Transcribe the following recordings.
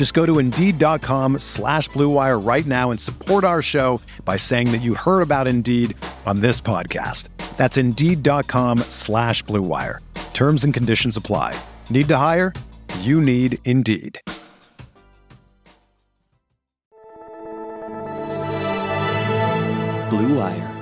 Just go to Indeed.com slash BlueWire right now and support our show by saying that you heard about Indeed on this podcast. That's Indeed.com slash BlueWire. Terms and conditions apply. Need to hire? You need Indeed. Blue Wire.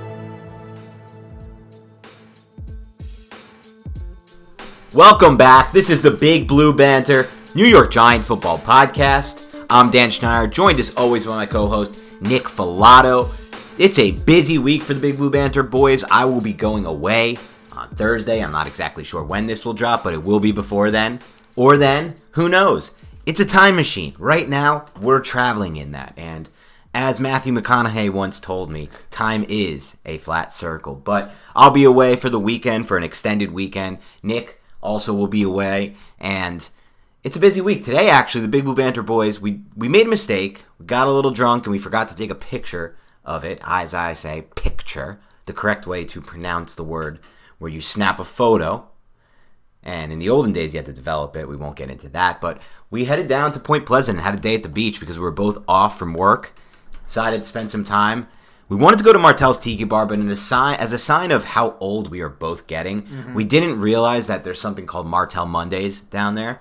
Welcome back. This is the Big Blue Banter New York Giants football podcast. I'm Dan Schneider, joined as always by my co-host Nick Falato. It's a busy week for the Big Blue Banter boys. I will be going away on Thursday. I'm not exactly sure when this will drop, but it will be before then. Or then, who knows? It's a time machine. Right now, we're traveling in that. And as Matthew McConaughey once told me, time is a flat circle. But I'll be away for the weekend, for an extended weekend. Nick also will be away. And it's a busy week. Today, actually, the Big Blue Banter boys, we, we made a mistake. We got a little drunk and we forgot to take a picture of it. As I say, picture, the correct way to pronounce the word, where you snap a photo. And in the olden days, you had to develop it. We won't get into that. But we headed down to Point Pleasant and had a day at the beach because we were both off from work. Decided to spend some time. We wanted to go to Martell's Tiki Bar, but in a sign, as a sign of how old we are both getting, mm-hmm. we didn't realize that there's something called Martel Mondays down there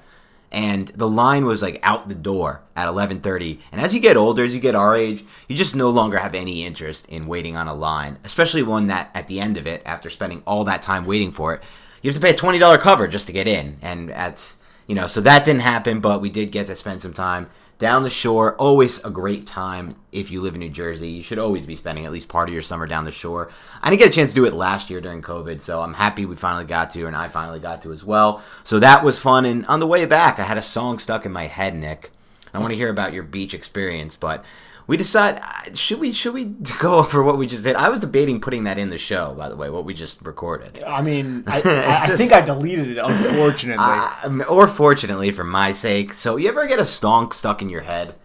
and the line was like out the door at 11:30 and as you get older as you get our age you just no longer have any interest in waiting on a line especially one that at the end of it after spending all that time waiting for it you have to pay a $20 cover just to get in. And at you know so that didn't happen but we did get to spend some time down the shore always a great time if you live in new jersey. You should always be spending at least part of your summer down the shore. I didn't get a chance to do it last year during covid so i'm happy we finally got to and i finally got to as well. So that was fun and on the way back i had a song stuck in my head nick. I want to hear about your beach experience but we decide uh, should we should we go over what we just did. I was debating putting that in the show, by the way, what we just recorded. I mean, I, I, I think I deleted it, unfortunately, uh, or fortunately for my sake. So you ever get a song stuck in your head,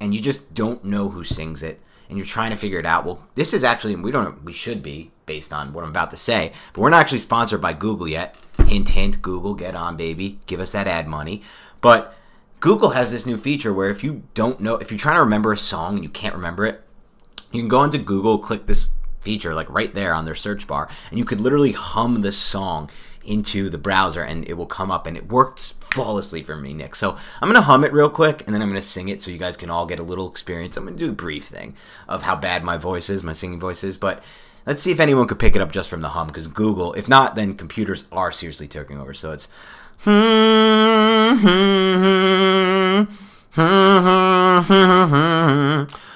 and you just don't know who sings it, and you're trying to figure it out? Well, this is actually we don't we should be based on what I'm about to say, but we're not actually sponsored by Google yet. Hint, hint. Google, get on, baby. Give us that ad money, but Google has this new feature where if you don't know, if you're trying to remember a song and you can't remember it, you can go into Google, click this feature like right there on their search bar, and you could literally hum the song into the browser and it will come up and it works flawlessly for me, Nick. So I'm gonna hum it real quick and then I'm gonna sing it so you guys can all get a little experience. I'm gonna do a brief thing of how bad my voice is, my singing voice is, but let's see if anyone could pick it up just from the hum because Google, if not, then computers are seriously taking over. So it's hmm,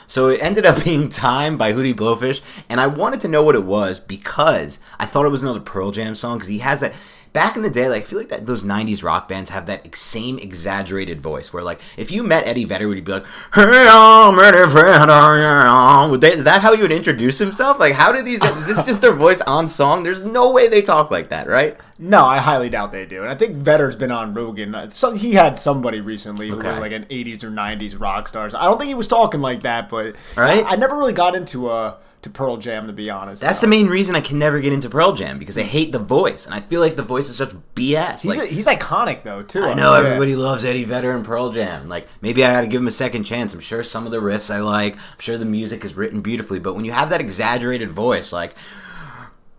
so it ended up being Time by Hootie Blowfish, and I wanted to know what it was because I thought it was another Pearl Jam song because he has that back in the day, like I feel like that those '90s rock bands have that same exaggerated voice. Where like if you met Eddie Vedder, would he be like, "Hey, I'm Eddie Vedder"? They, is that how he would introduce himself? Like, how did these? is this just their voice on song? There's no way they talk like that, right? No, I highly doubt they do. And I think Vedder's been on Rogan. Uh, so he had somebody recently who okay. was like an '80s or '90s rock stars. I don't think he was talking like that, but right? I, I never really got into a to Pearl Jam, to be honest. That's the uh, main reason I can never get into Pearl Jam because I hate the voice, and I feel like the voice is such BS. He's, like, a, he's iconic though too. I know yeah. everybody loves Eddie Vedder and Pearl Jam. Like maybe I got to give him a second chance. I'm sure some of the riffs I like. I'm sure the music is written beautifully, but when you have that exaggerated voice, like.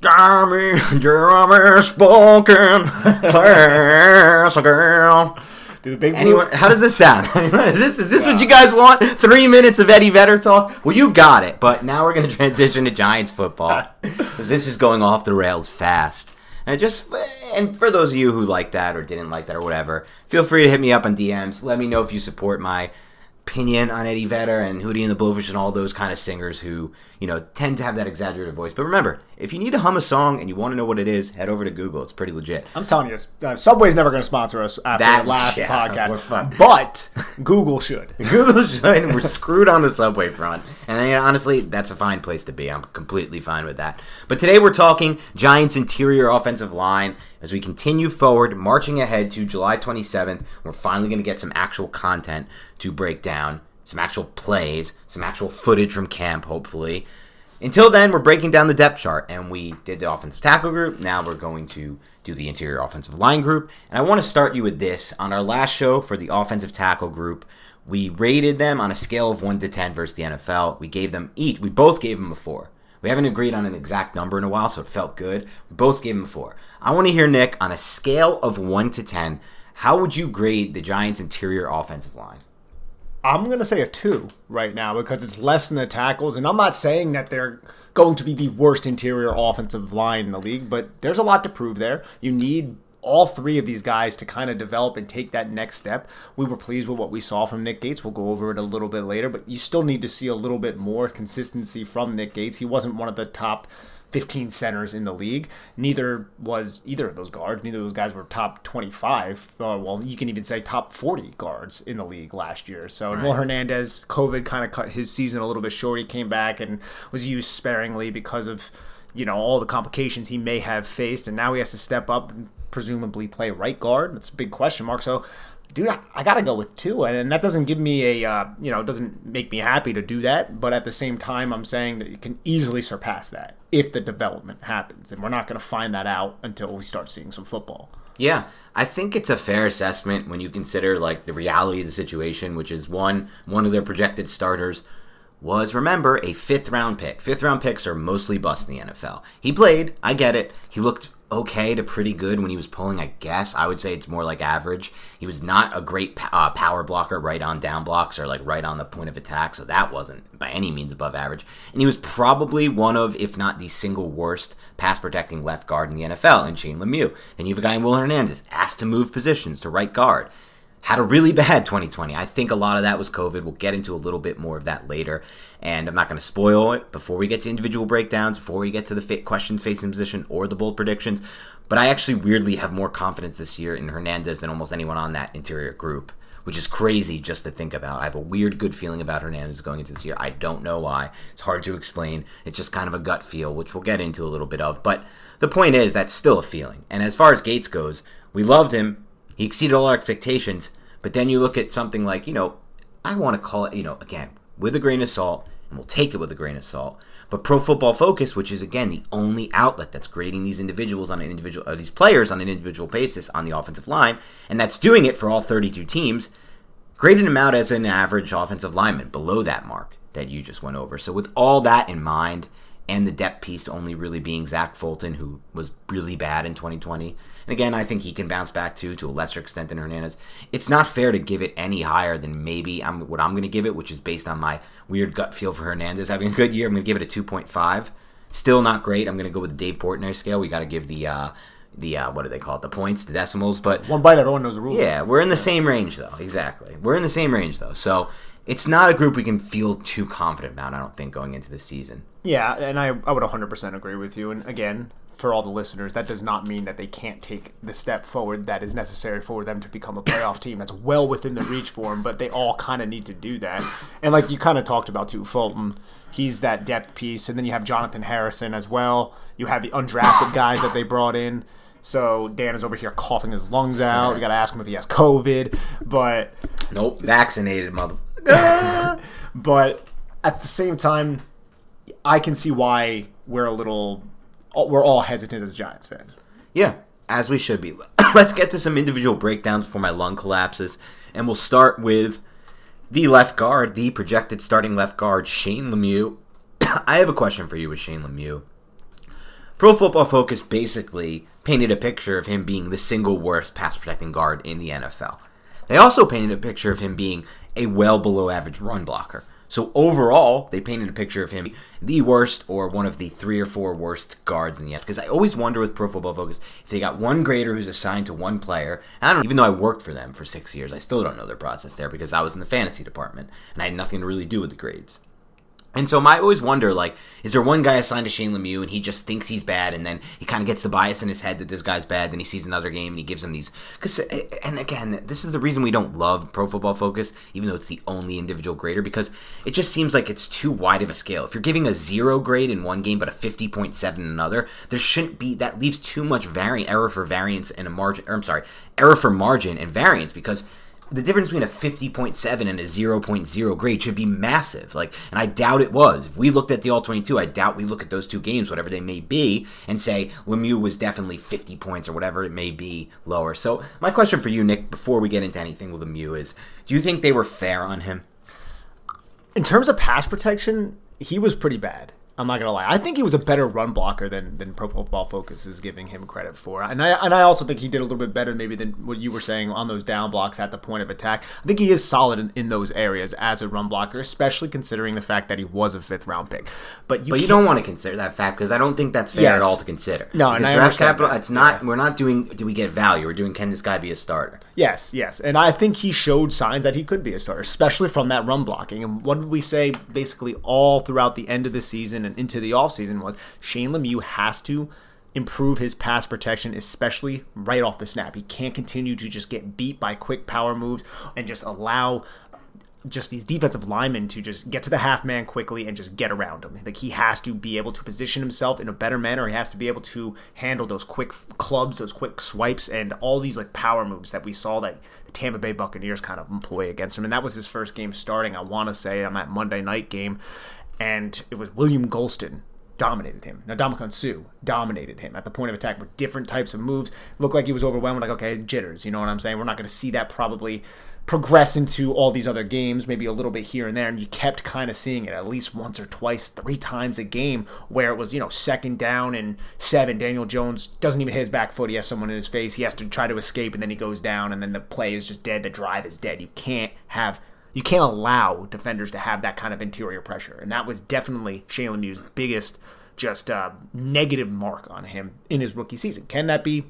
Jeremy, Jeremy spoken, class girl. the big Anyone, how does this sound? is this is this what you guys want? Three minutes of Eddie Vedder talk? Well, you got it. But now we're going to transition to Giants football because this is going off the rails fast. And just and for those of you who like that or didn't like that or whatever, feel free to hit me up on DMs. Let me know if you support my opinion on Eddie Vedder and Hootie and the Blowfish and all those kind of singers who, you know, tend to have that exaggerated voice. But remember, if you need to hum a song and you want to know what it is, head over to Google. It's pretty legit. I'm telling you, uh, Subway's never going to sponsor us after that, last yeah, podcast. But Google should. Google should. And we're screwed on the Subway front. And honestly, that's a fine place to be. I'm completely fine with that. But today we're talking Giants interior offensive line as we continue forward, marching ahead to July 27th. We're finally going to get some actual content to break down, some actual plays, some actual footage from camp, hopefully. Until then, we're breaking down the depth chart, and we did the offensive tackle group. Now we're going to do the interior offensive line group. And I want to start you with this. On our last show for the offensive tackle group, we rated them on a scale of 1 to 10 versus the NFL. We gave them each, we both gave them a 4. We haven't agreed on an exact number in a while, so it felt good. We both gave them a 4. I want to hear, Nick, on a scale of 1 to 10, how would you grade the Giants' interior offensive line? I'm going to say a 2 right now because it's less than the tackles. And I'm not saying that they're going to be the worst interior offensive line in the league, but there's a lot to prove there. You need all three of these guys to kind of develop and take that next step. We were pleased with what we saw from Nick Gates. We'll go over it a little bit later, but you still need to see a little bit more consistency from Nick Gates. He wasn't one of the top 15 centers in the league. Neither was either of those guards. Neither of those guys were top 25. Uh, well, you can even say top 40 guards in the league last year. So right. Will Hernandez, COVID kind of cut his season a little bit short. He came back and was used sparingly because of you know all the complications he may have faced, and now he has to step up and presumably play right guard. That's a big question mark. So dude, I, gotta go with two, and that doesn't give me a, uh, you know, it doesn't make me happy to do that. But at the same time, I'm saying that you can easily surpass that if the development happens, and we're not gonna find that out until we start seeing some football. Yeah, I think it's a fair assessment when you consider like the reality of the situation, which is one one of their projected starters was remember a fifth round pick. Fifth round picks are mostly bust in the NFL. He played, I get it. He looked okay to pretty good when he was pulling, I guess. I would say it's more like average. He was not a great uh, power blocker right on down blocks or like right on the point of attack, so that wasn't by any means above average. And he was probably one of, if not the single worst pass protecting left guard in the NFL in Shane Lemieux. Then you have a guy in Will Hernandez asked to move positions to right guard had a really bad 2020. I think a lot of that was COVID. We'll get into a little bit more of that later. And I'm not going to spoil it before we get to individual breakdowns, before we get to the questions facing position or the bold predictions. But I actually weirdly have more confidence this year in Hernandez than almost anyone on that interior group, which is crazy just to think about. I have a weird good feeling about Hernandez going into this year. I don't know why. It's hard to explain. It's just kind of a gut feel, which we'll get into a little bit of. But the point is, that's still a feeling. And as far as Gates goes, we loved him he exceeded all our expectations. But then you look at something like, you know, I want to call it, you know, again, with a grain of salt, and we'll take it with a grain of salt. But Pro Football Focus, which is again the only outlet that's grading these individuals on an individual, or these players on an individual basis on the offensive line, and that's doing it for all 32 teams, graded him out as an average offensive lineman below that mark that you just went over. So with all that in mind, and the depth piece only really being Zach Fulton, who was really bad in 2020. And again, I think he can bounce back too, to a lesser extent than Hernandez. It's not fair to give it any higher than maybe I'm, what I'm going to give it, which is based on my weird gut feel for Hernandez having a good year. I'm going to give it a 2.5. Still not great. I'm going to go with the Dave Portnoy scale. We got to give the uh, the uh, what do they call it? The points, the decimals. But one bite, everyone knows the rules. Yeah, we're in the same range though. Exactly, we're in the same range though. So it's not a group we can feel too confident about. I don't think going into the season. Yeah, and I I would 100% agree with you. And again, for all the listeners, that does not mean that they can't take the step forward that is necessary for them to become a playoff team. That's well within the reach for them, but they all kind of need to do that. And like you kind of talked about too, Fulton, he's that depth piece, and then you have Jonathan Harrison as well. You have the undrafted guys that they brought in. So Dan is over here coughing his lungs out. You got to ask him if he has COVID, but nope, vaccinated, mother. but at the same time, I can see why we're a little, we're all hesitant as Giants fans. Yeah, as we should be. Let's get to some individual breakdowns for my lung collapses, and we'll start with the left guard, the projected starting left guard, Shane Lemieux. I have a question for you with Shane Lemieux. Pro Football Focus basically painted a picture of him being the single worst pass protecting guard in the NFL. They also painted a picture of him being a well below average run blocker. So overall, they painted a picture of him the worst or one of the three or four worst guards in the NFL. Because I always wonder with Pro Football Focus if they got one grader who's assigned to one player. And I don't even though I worked for them for six years, I still don't know their process there because I was in the fantasy department and I had nothing to really do with the grades. And so I always wonder, like, is there one guy assigned to Shane Lemieux and he just thinks he's bad, and then he kind of gets the bias in his head that this guy's bad, then he sees another game and he gives him these. Because, eh, eh, and again, this is the reason we don't love Pro Football Focus, even though it's the only individual grader, because it just seems like it's too wide of a scale. If you're giving a zero grade in one game but a 50.7 in another, there shouldn't be, that leaves too much variant error for variance and a margin, or I'm sorry, error for margin and variance because the difference between a 50.7 and a 0.0 grade should be massive. Like, and I doubt it was. If we looked at the All 22, I doubt we look at those two games, whatever they may be, and say Lemieux was definitely 50 points or whatever it may be lower. So, my question for you, Nick, before we get into anything with Lemieux is do you think they were fair on him? In terms of pass protection, he was pretty bad. I'm not gonna lie. I think he was a better run blocker than than Pro Football Focus is giving him credit for, and I and I also think he did a little bit better maybe than what you were saying on those down blocks at the point of attack. I think he is solid in, in those areas as a run blocker, especially considering the fact that he was a fifth round pick. But you but you don't want to consider that fact because I don't think that's fair yes. at all to consider. No, because and I draft capital. That. It's not. Yeah. We're not doing. Do we get value? We're doing. Can this guy be a starter? Yes, yes, and I think he showed signs that he could be a starter, especially from that run blocking. And what did we say basically all throughout the end of the season and into the offseason? season was Shane Lemieux has to improve his pass protection, especially right off the snap. He can't continue to just get beat by quick power moves and just allow just these defensive linemen to just get to the half man quickly and just get around him. Like he has to be able to position himself in a better manner. He has to be able to handle those quick clubs, those quick swipes, and all these like power moves that we saw that the Tampa Bay Buccaneers kind of employ against him. And that was his first game starting. I want to say on that Monday night game, and it was William Gholston dominated him. Now Ndamukong Suh dominated him at the point of attack with different types of moves. Looked like he was overwhelmed. Like okay, jitters. You know what I'm saying? We're not going to see that probably progress into all these other games, maybe a little bit here and there, and you kept kind of seeing it at least once or twice, three times a game, where it was, you know, second down and seven. Daniel Jones doesn't even hit his back foot. He has someone in his face. He has to try to escape, and then he goes down, and then the play is just dead. The drive is dead. You can't have you can't allow defenders to have that kind of interior pressure. And that was definitely Shane Lemieux's biggest just uh, negative mark on him in his rookie season. Can that be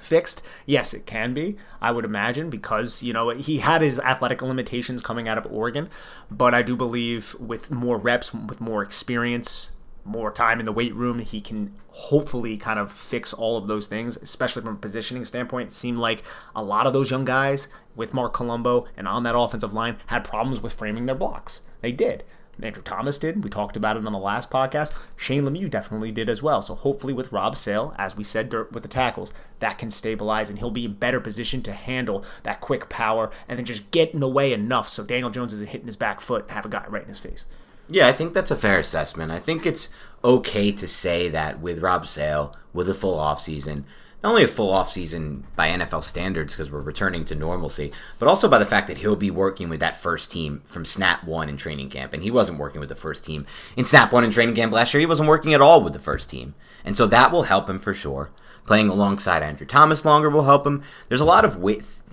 fixed? Yes, it can be. I would imagine because you know he had his athletic limitations coming out of Oregon, but I do believe with more reps, with more experience, more time in the weight room, he can hopefully kind of fix all of those things, especially from a positioning standpoint. It seemed like a lot of those young guys with Marc Colombo and on that offensive line had problems with framing their blocks. They did. Andrew Thomas did. We talked about it on the last podcast. Shane Lemieux definitely did as well. So hopefully with Rob Sale, as we said with the tackles, that can stabilize and he'll be in better position to handle that quick power and then just get in the way enough so Daniel Jones isn't hitting his back foot and have a guy right in his face. Yeah, I think that's a fair assessment. I think it's okay to say that with Rob Sale, with a full offseason, not only a full offseason by NFL standards because we're returning to normalcy, but also by the fact that he'll be working with that first team from snap one in training camp. And he wasn't working with the first team in snap one in training camp last year. He wasn't working at all with the first team. And so that will help him for sure. Playing alongside Andrew Thomas longer will help him. There's a lot of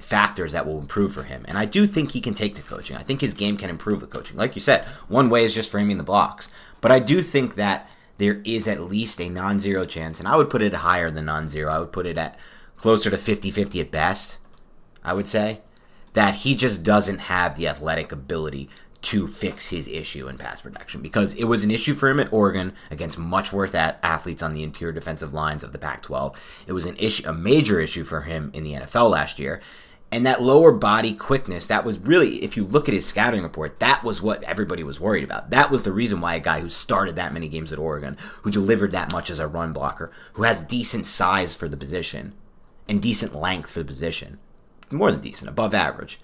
factors that will improve for him. And I do think he can take to coaching. I think his game can improve with coaching. Like you said, one way is just framing the blocks. But I do think that there is at least a non zero chance, and I would put it higher than non zero. I would put it at closer to 50 50 at best, I would say, that he just doesn't have the athletic ability to fix his issue in pass protection because it was an issue for him at Oregon against much worse athletes on the interior defensive lines of the Pac-12. It was an issue, a major issue for him in the NFL last year, and that lower body quickness, that was really, if you look at his scouting report, that was what everybody was worried about. That was the reason why a guy who started that many games at Oregon, who delivered that much as a run blocker, who has decent size for the position and decent length for the position, more than decent, above average,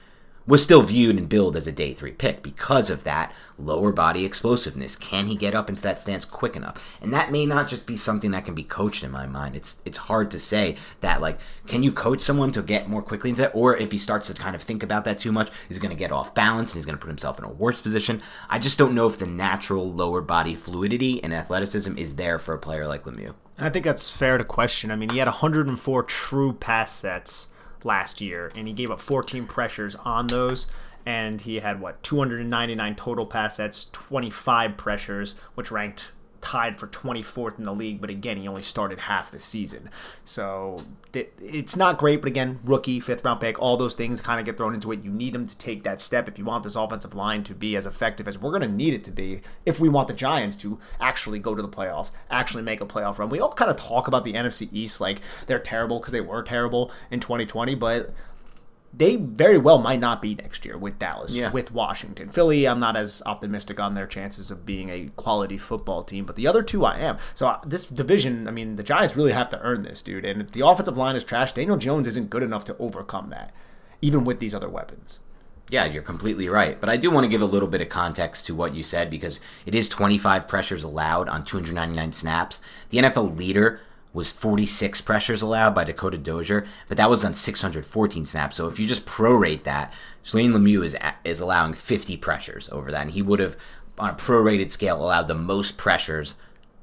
was still viewed and billed as a day three pick because of that lower body explosiveness. Can he get up into that stance quick enough? And that may not just be something that can be coached in my mind. It's it's hard to say that like can you coach someone to get more quickly into that? Or if he starts to kind of think about that too much, he's gonna get off balance and he's gonna put himself in a worse position. I just don't know if the natural lower body fluidity and athleticism is there for a player like Lemieux. And I think that's fair to question. I mean, he had 104 true pass sets last year, and he gave up 14 pressures on those. And he had what 299 total pass sets, 25 pressures, which ranked tied for 24th in the league, but again, he only started half the season. So it, it's not great, but again, rookie, fifth round pick, all those things kind of get thrown into it. You need him to take that step if you want this offensive line to be as effective as we're going to need it to be if we want the Giants to actually go to the playoffs, actually make a playoff run. We all kind of talk about the NFC East like they're terrible because they were terrible in 2020, but they very well might not be next year with Dallas, yeah. with Washington. Philly, I'm not as optimistic on their chances of being a quality football team, but the other two I am. So uh, this division, I mean, the Giants really have to earn this, dude. And if the offensive line is trash, Daniel Jones isn't good enough to overcome that, even with these other weapons. Yeah, you're completely right. But I do want to give a little bit of context to what you said because it is 25 pressures allowed on 299 snaps. The NFL leader was 46 pressures allowed by Dakota Dozier, but that was on 614 snaps. So if you just prorate that, Shane Lemieux is is allowing 50 pressures over that, and he would have, on a prorated scale, allowed the most pressures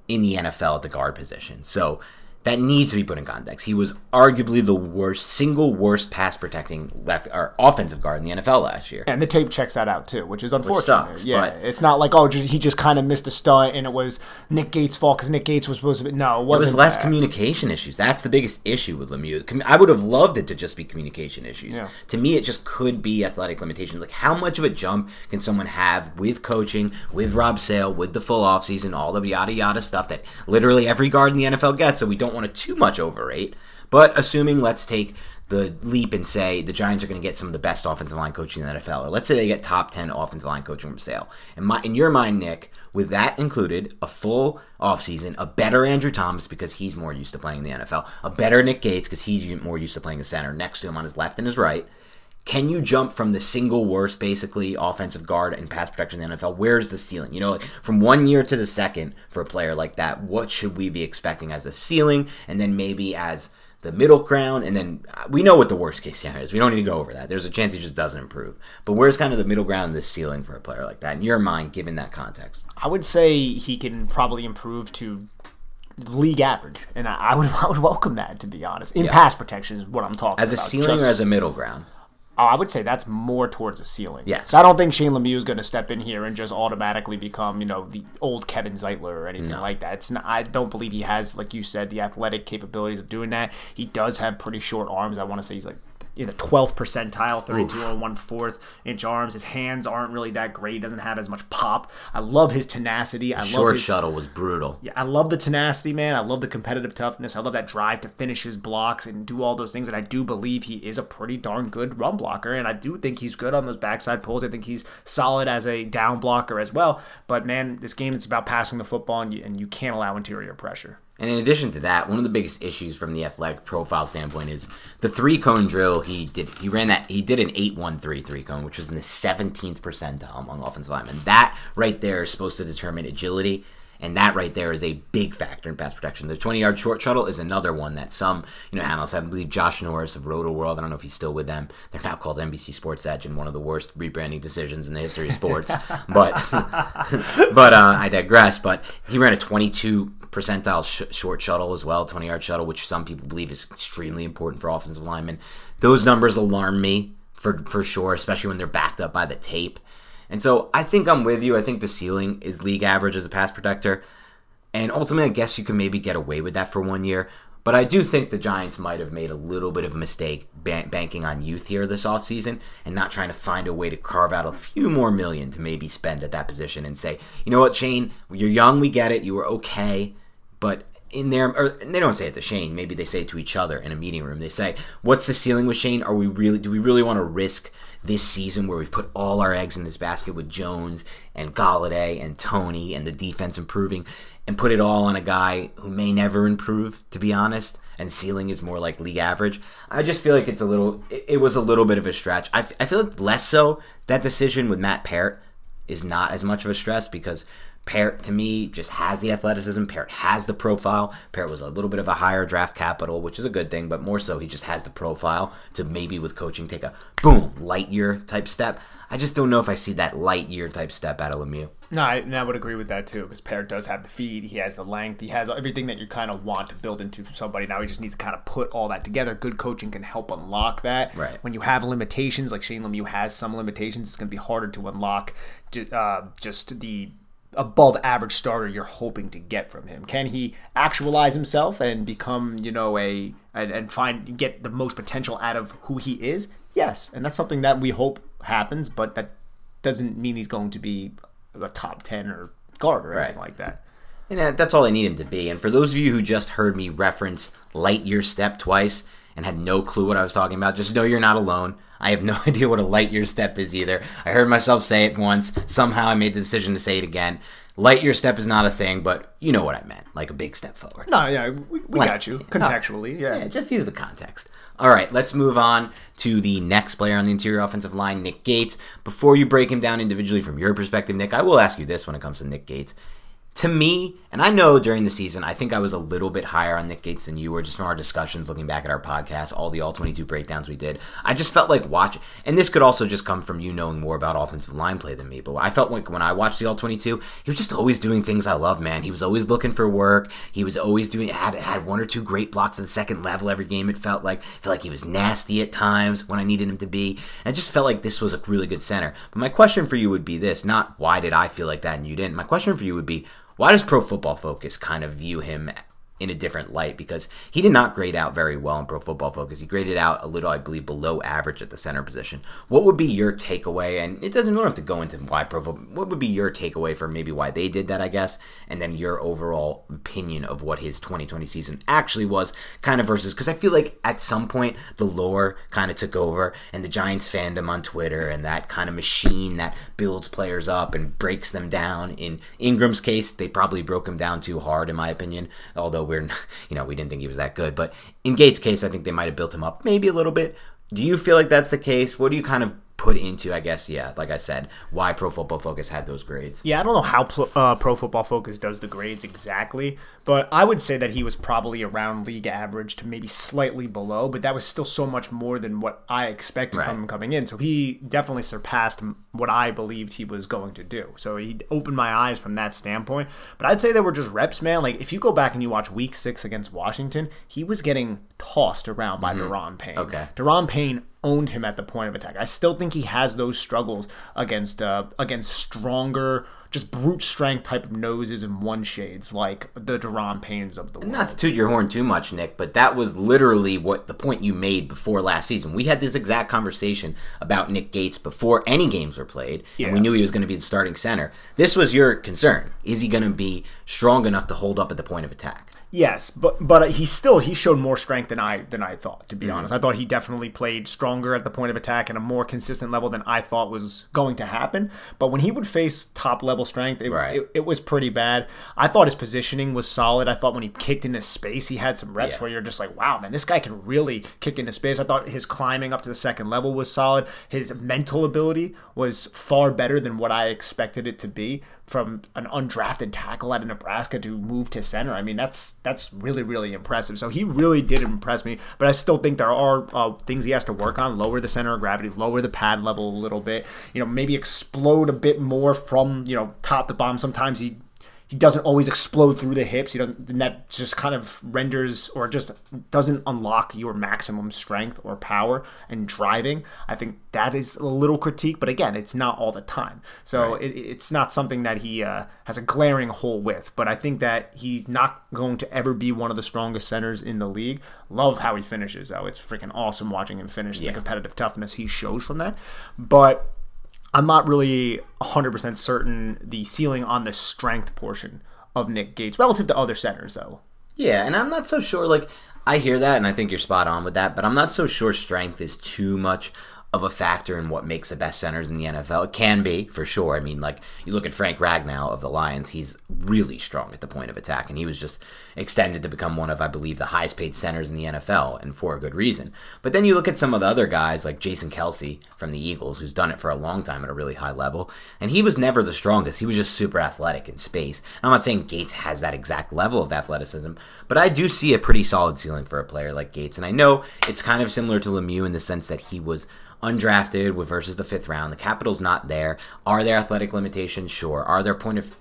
in the NFL at the guard position. So that needs to be put in context. He was arguably the worst, single worst pass protecting left or offensive guard in the NFL last year. And the tape checks that out too, which is unfortunate. Which sucks, yeah, it's not like oh, just, he just kind of missed a stunt and it was Nick Gates' fault because Nick Gates was supposed to be. No, it wasn't. It was less communication issues. That's the biggest issue with Lemieux. I would have loved it to just be communication issues. Yeah. To me, it just could be athletic limitations. Like how much of a jump can someone have with coaching, with Rob Sale, with the full offseason, all the yada yada stuff that literally every guard in the NFL gets. So we don't want to too much overrate. But assuming, let's take the leap and say the Giants are going to get some of the best offensive line coaching in the NFL, or let's say they get top 10 offensive line coaching from Sale. In, my, in your mind, Nick, with that included, a full offseason, a better Andrew Thomas because he's more used to playing in the NFL, a better Nick Gates because he's more used to playing the center next to him on his left and his right, can you jump from the single worst, basically, offensive guard and pass protection in the NFL? Where's the ceiling? You know, like from one year to the second for a player like that, what should we be expecting as a ceiling? And then maybe as the middle ground, and then uh, we know what the worst case scenario is. We don't need to go over that. There's a chance he just doesn't improve. But where's kind of the middle ground and the ceiling for a player like that in your mind, given that context? I would say he can probably improve to league average, and I, would I would welcome that to be honest. In yeah. pass protection is what I'm talking as about. As a ceiling just, or as a middle ground? Oh, I would say that's more towards a ceiling. Yes. So I don't think Shane Lemieux is going to step in here and just automatically become, you know, the old Kevin Zeitler or anything no. like that. It's not, I don't believe he has, like you said, the athletic capabilities of doing that. He does have pretty short arms. I want to say he's like in the 12th percentile, 32 Oof. and one fourth inch arms. His hands aren't really that great. He doesn't have as much pop. I love his tenacity. I short love his, shuttle was brutal. Yeah, I love the tenacity, man. I love the competitive toughness. I love that drive to finish his blocks and do all those things. And I do believe he is a pretty darn good run blocker. And I do think he's good on those backside pulls. I think he's solid as a down blocker as well. But man, this game is about passing the football, and you, and you can't allow interior pressure. And in addition to that, one of the biggest issues from the athletic profile standpoint is the three cone drill. He did he ran that he did an eight one three three cone, which was in the seventeenth percentile among offensive linemen. That right there is supposed to determine agility and that right there is a big factor in pass protection. The 20 yard short shuttle is another one that some, you know, analysts, I believe Josh Norris of Rotoworld, I don't know if he's still with them. They're now called NBC Sports Edge and one of the worst rebranding decisions in the history of sports. but but uh, I digress. But he ran a 22 percentile sh- short shuttle as well, 20 yard shuttle, which some people believe is extremely important for offensive linemen. Those numbers alarm me for, for sure, especially when they're backed up by the tape. And so I think I'm with you. I think the ceiling is league average as a pass protector. And ultimately, I guess you can maybe get away with that for one year. But I do think the Giants might have made a little bit of a mistake banking on youth here this offseason and not trying to find a way to carve out a few more million to maybe spend at that position and say, you know what, Shane, you're young, we get it, you were okay, but in there, or they don't say it to Shane. Maybe they say it to each other in a meeting room. They say, "What's the ceiling with Shane? Are we really? Do we really want to risk this season where we've put all our eggs in this basket with Jones and Golladay and Toney and the defense improving and put it all on a guy who may never improve, to be honest, and ceiling is more like league average. I just feel like it's a little, it, was a little bit of a stretch. I, I feel like less so that decision with Matt Peart is not as much of a stress because Peart to me just has the athleticism. Peart has the profile. Peart was a little bit of a higher draft capital, which is a good thing, but more so he just has the profile to maybe with coaching take a boom light year type step. I just don't know if I see that light year type step out of Lemieux. No, I, and I would agree with that too because Peart does have the feed, he has the length, he has everything that you kind of want to build into somebody. Now he just needs to kind of put all that together. Good coaching can help unlock that. Right. When you have limitations, like Shane Lemieux has some limitations, it's going to be harder to unlock uh, just the above average starter you're hoping to get from him. Can he actualize himself and become, you know, a and, and find get the most potential out of who he is? Yes, and that's something that we hope happens, but that doesn't mean he's going to be a top 10 or guard or anything like that. And uh, that's all I need him to be. And for those of you who just heard me reference light year step twice and had no clue what I was talking about, just know you're not alone. I have no idea what a light year step is either. I heard myself say it once. Somehow I made the decision to say it again. Light year step is not a thing, but you know what I meant, like a big step forward. No, yeah, we, we got you contextually. Yeah. yeah, just use the context. All right, let's move on to the next player on the interior offensive line, Nick Gates. Before you break him down individually from your perspective, Nick, I will ask you this when it comes to Nick Gates to me, and I know during the season, I think I was a little bit higher on Nick Gates than you were, just from our discussions, looking back at our podcast, all the all 22 breakdowns we did. I just felt like watching, and this could also just come from you knowing more about offensive line play than me, but I felt like when I watched the all 22, he was just always doing things I love, man. He was always looking for work. He was always doing, had, had one or two great blocks at the second level every game, it felt like. I felt like he was nasty at times when I needed him to be. And I just felt like this was a really good center. But my question for you would be this not why did I feel like that and you didn't? My question for you would be, why does Pro Football Focus kind of view him in a different light because he did not grade out very well in Pro Football Focus. He graded out a little, I believe, below average at the center position. What would be your takeaway? And it doesn't don't have to go into why Pro. What would be your takeaway for maybe why they did that? I guess, and then your overall opinion of what his 2020 season actually was, kind of versus because I feel like at some point the lore kind of took over and the Giants fandom on Twitter and that kind of machine that builds players up and breaks them down. In Ingram's case, they probably broke him down too hard, in my opinion. Although we're, you know, we didn't think he was that good. But in Gates' case, I think they might have built him up maybe a little bit. Do you feel like that's the case? What do you kind of put into, I guess, yeah, like I said, why Pro Football Focus had those grades. Yeah, I don't know how uh, Pro Football Focus does the grades exactly, but I would say that he was probably around league average to maybe slightly below, but that was still so much more than what I expected right. from him coming in. So he definitely surpassed what I believed he was going to do. So he opened my eyes from that standpoint. But I'd say they were just reps, man. Like if you go back and you watch Week Six against Washington, he was getting tossed around by mm-hmm. Daron Payne. Okay, Daron Payne owned him at the point of attack. I still think he has those struggles against uh, against stronger, just brute strength type of noses and one shades like the Daron Paynes of the world. Not to toot your horn too much, Nick, but that was literally what the point you made before last season. We had this exact conversation about Nick Gates before any games were played, yeah. and we knew he was going to be the starting center. This was your concern: is he going to be strong enough to hold up at the point of attack? Yes, but but he still he showed more strength than I than I thought. To be mm-hmm. honest, I thought he definitely played stronger at the point of attack and a more consistent level than I thought was going to happen. But when he would face top level strength, it, right. it, it, was pretty bad. I thought his positioning was solid. I thought when he kicked into space, he had some reps yeah. where you're just like, wow, man, this guy can really kick into space. I thought his climbing up to the second level was solid. His mental ability was far better than what I expected it to be from an undrafted tackle out of Nebraska to move to center. I mean, that's that's really really impressive. So he really did impress me. But I still think there are uh, things he has to work on. Lower the center of gravity, lower the pad level a little bit. You know, maybe explode a bit more from you know top to bottom. Sometimes he he doesn't always explode through the hips. He doesn't. And that just kind of renders or just doesn't unlock your maximum strength or power and driving. I think that is a little critique, but again, it's not all the time. So right. it, it's not something that he uh, has a glaring hole with. But I think that he's not going to ever be one of the strongest centers in the league. Love how he finishes though. It's freaking awesome watching him finish. Yeah. The competitive toughness he shows from that. But I'm not really 100% certain the ceiling on the strength portion of Nick Gates relative to other centers, though. Yeah, and I'm not so sure. Like, I hear that, and I think you're spot on with that, but I'm not so sure strength is too much of a factor in what makes the best centers in the NFL. It can be, for sure. I mean, like, you look at Frank Ragnow of the Lions, he's really strong at the point of attack, and he was just extended to become one of, I believe, the highest paid centers in the NFL, and for a good reason. But then you look at some of the other guys, like Jason Kelce from the Eagles, who's done it for a long time at a really high level, and he was never the strongest. He was just super athletic in space. And I'm not saying Gates has that exact level of athleticism, but I do see a pretty solid ceiling for a player like Gates. And I know it's kind of similar to Lemieux in the sense that he was undrafted with versus the fifth round. The capital's not there. Are there athletic limitations? Sure. Are there point of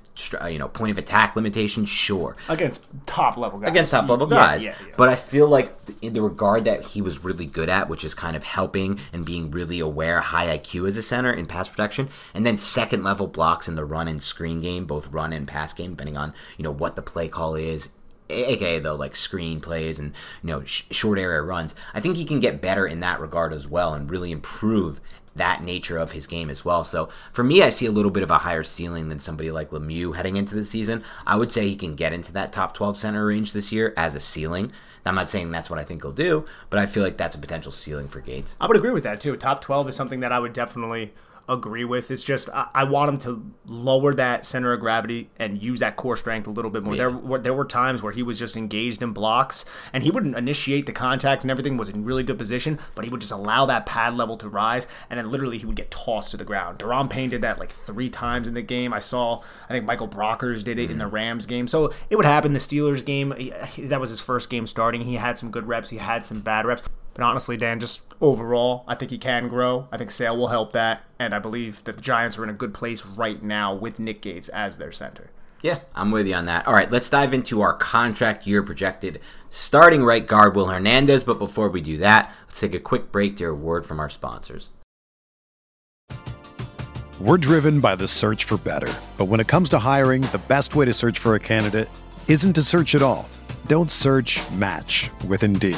you know point of attack limitations? Sure. Against top level guys. Against top level Yeah, guys. yeah, yeah. But I feel like in the regard that he was really good at, which is kind of helping and being really aware, high IQ as a center in pass protection, and then second level blocks in the run and screen game, both run and pass game, depending on you know what the play call is, aka the like screen plays and you know sh- short area runs. I think he can get better in that regard as well and really improve that nature of his game as well. So for me, I see a little bit of a higher ceiling than somebody like Lemieux heading into the season. I would say he can get into that top 12 center range this year as a ceiling. I'm not saying that's what I think he'll do, but I feel like that's a potential ceiling for Gates. I would agree with that too. Top 12 is something that I would definitely agree with. It's just I, I want him to lower that center of gravity and use that core strength a little bit more. Yeah. There were there were times where he was just engaged in blocks and he wouldn't initiate the contacts and everything was in really good position, but he would just allow that pad level to rise and then literally he would get tossed to the ground. Daron Payne did that like three times in the game. I saw I think Michael Brockers did it in the mm-hmm. Rams game. So it would happen the Steelers game. That was his first game starting. He had some good reps, he had some bad reps. But honestly, Dan, just overall, I think he can grow. I think Sale will help that, and I believe that the Giants are in a good place right now with Nick Gates as their center. Yeah, I'm with you on that. All right, let's dive into our contract year projected starting right guard Will Hernandez. But before we do that, let's take a quick break to hear a word from our sponsors. We're driven by the search for better. But when it comes to hiring, the best way to search for a candidate isn't to search at all. Don't search match with Indeed.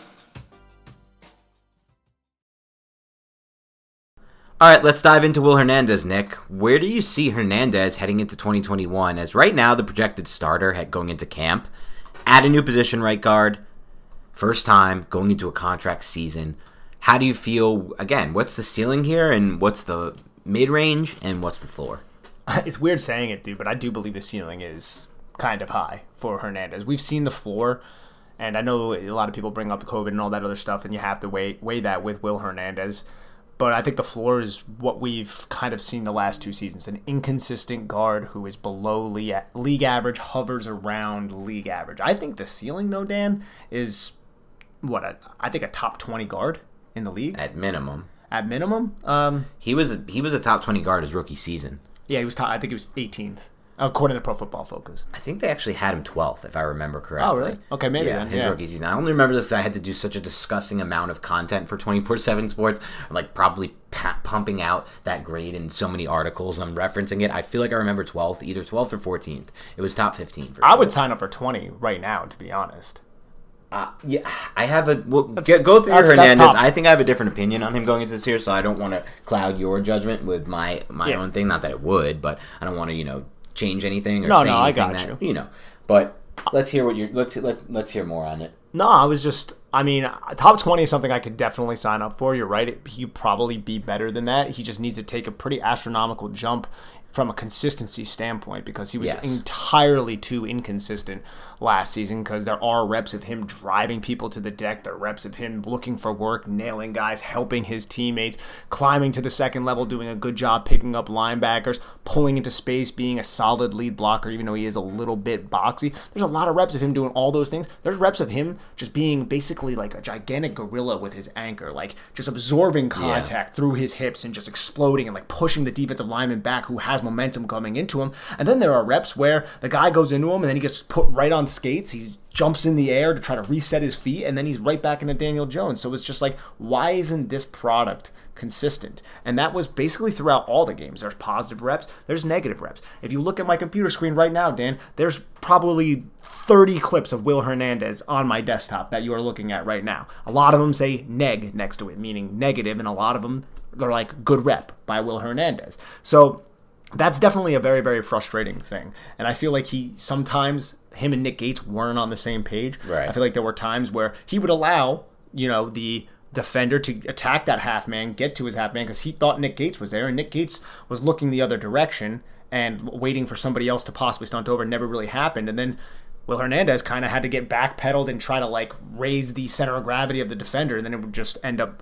All right, let's dive into Will Hernandez, Nick. Where do you see Hernandez heading into 2021? As right now, the projected starter going into camp, add a new position, right guard, first time going into a contract season. How do you feel? Again, what's the ceiling here, and what's the mid range, and what's the floor? It's weird saying it, dude, but I do believe the ceiling is kind of high for Hernandez. We've seen the floor, and I know a lot of people bring up COVID and all that other stuff, and you have to weigh weigh that with Will Hernandez. But I think the floor is what we've kind of seen the last two seasons an inconsistent guard who is below league, league average, hovers around league average. I think the ceiling, though, Dan, is what? A, I think a top 20 guard in the league At minimum, at minimum. Um, he was he was a top 20 guard his rookie season. yeah, he was top, I think he was 18th, according to Pro Football Focus. I think they actually had him 12th, if I remember correctly. Oh, really? Okay, maybe Yeah, then, his yeah. rookie season. I only remember this I had to do such a disgusting amount of content for 24-7 Sports. I'm like probably pa- pumping out that grade in so many articles. I'm referencing it. I feel like I remember 12th, either 12th or 14th. It was top 15 for I sure. would sign up for 20 right now, to be honest. Uh, yeah, I have a. Well, get, go through that's- Hernandez. I think I have a different opinion on him going into this year, so I don't want to cloud your judgment with my my Yeah. own thing. Not that it would, but I don't want to you know change anything or No, say no, I anything got that you. you know. But let's hear what you're. Let's let's let's hear more on it. No, I was just. I mean, top twenty is something I could definitely sign up for. You're right; it, he'd probably be better than that. He just needs to take a pretty astronomical jump from a consistency standpoint because he was Yes. entirely too inconsistent last season. Because there are reps of him driving people to the deck, there are reps of him looking for work, nailing guys, helping his teammates, climbing to the second level, doing a good job picking up linebackers, pulling into space, being a solid lead blocker, even though he is a little bit boxy. There's a lot of reps of him doing all those things. There's reps of him just being basically like a gigantic gorilla with his anchor, like just absorbing contact through his hips and just exploding and like pushing the defensive lineman back who has momentum coming into him. And then there are reps where the guy goes into him and then he gets put right on skates. He jumps in the air to try to reset his feet and then he's right back into Daniel Jones. So it's just like, why isn't this product consistent. And that was basically throughout all the games. There's positive reps, there's negative reps. If you look at my computer screen right now, Dan, there's probably 30 clips of Will Hernandez on my desktop that you are looking at right now. A lot of them say neg next to it, meaning negative, and a lot of them they're like good rep by Will Hernandez. So that's definitely a very very frustrating thing. And i feel like he sometimes him and nick gates weren't on the same page. Right. i feel like there were times where he would allow you know the defender to attack that half man get to his half man because he thought nick gates was there and nick gates was looking the other direction and waiting for somebody else to possibly stunt over. Never really happened. And then Will Hernandez kind of had to get backpedaled and try to like raise the center of gravity of the defender, and then it would just end up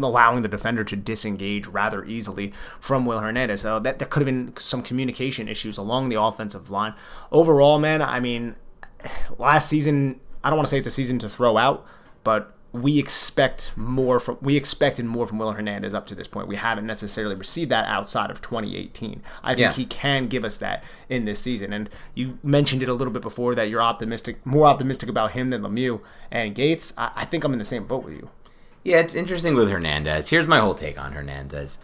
allowing the defender to disengage rather easily from Will Hernandez. So that, that could have been some communication issues along the offensive line. Overall, man, I mean, last season, I don't want to say it's a season to throw out, but we expect more from we expected more from Will Hernandez up to this point. We haven't necessarily received that outside of 2018. I think Yeah. he can give us that in this season. And you mentioned it a little bit before that you're optimistic, more optimistic about him than Lemieux and Gates. I, I think I'm in the same boat with you. Yeah, it's interesting with Hernandez. Here's my whole take on Hernandez.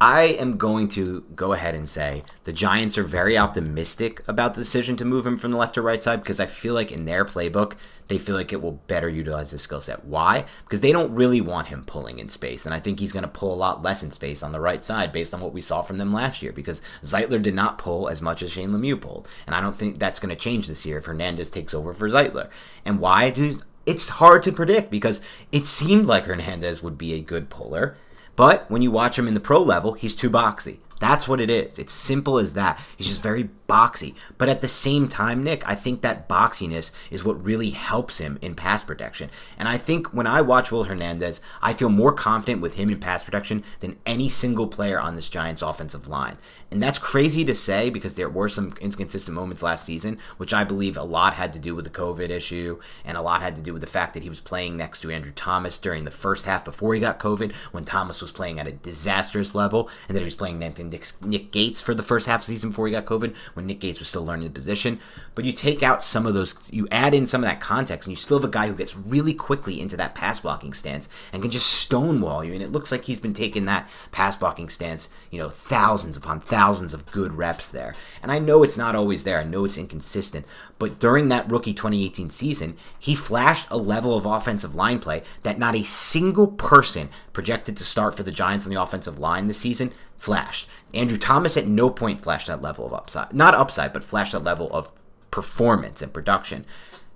I am going to go ahead and say the Giants are very optimistic about the decision to move him from the left to right side because I feel like in their playbook, they feel like it will better utilize his skill set. Why? Because they don't really want him pulling in space. And I think he's going to pull a lot less in space on the right side based on what we saw from them last year because Zeitler did not pull as much as Shane Lemieux pulled. And I don't think that's going to change this year if Hernandez takes over for Zeitler. And why? Dude, It's hard to predict because it seemed like Hernandez would be a good puller. But when you watch him in the pro level, he's too boxy. That's what it is. It's simple as that. He's just very boxy. But at the same time, Nick, I think that boxiness is what really helps him in pass protection. And I think when I watch Will Hernandez, I feel more confident with him in pass protection than any single player on this Giants offensive line. And that's crazy to say because there were some inconsistent moments last season, which I believe a lot had to do with the COVID issue and a lot had to do with the fact that he was playing next to Andrew Thomas during the first half before he got COVID, when Thomas was playing at a disastrous level, and then he was playing Nick Gates for the first half of the season before he got COVID, when Nick Gates was still learning the position. But you take out some of those, you add in some of that context, and you still have a guy who gets really quickly into that pass blocking stance and can just stonewall you. And it looks like he's been taking that pass blocking stance, you know, thousands upon thousands of good reps there. And I know it's not always there, I know it's inconsistent, but during that rookie 2018 season, he flashed a level of offensive line play that not a single person projected to start for the Giants on the offensive line this season flashed. Andrew Thomas at no point flashed that level of upside. Not upside, but flashed that level of performance and production.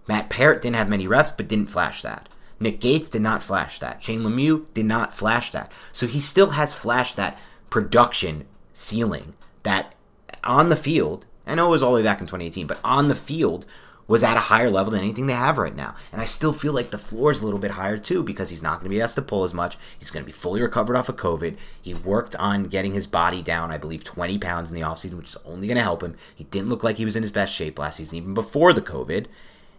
Matt Peart didn't have many reps, but didn't flash that. Nick Gates did not flash that. Shane Lemieux did not flash that. So he still has flashed that production ceiling that on the field, I know it was all the way back in 2018, but on the field was at a higher level than anything they have right now. And I still feel like the floor is a little bit higher too because he's not going to be asked to pull as much. He's going to be fully recovered off of COVID. He worked on getting his body down, I believe, 20 pounds in the offseason, which is only going to help him. He didn't look like he was in his best shape last season, even before the COVID.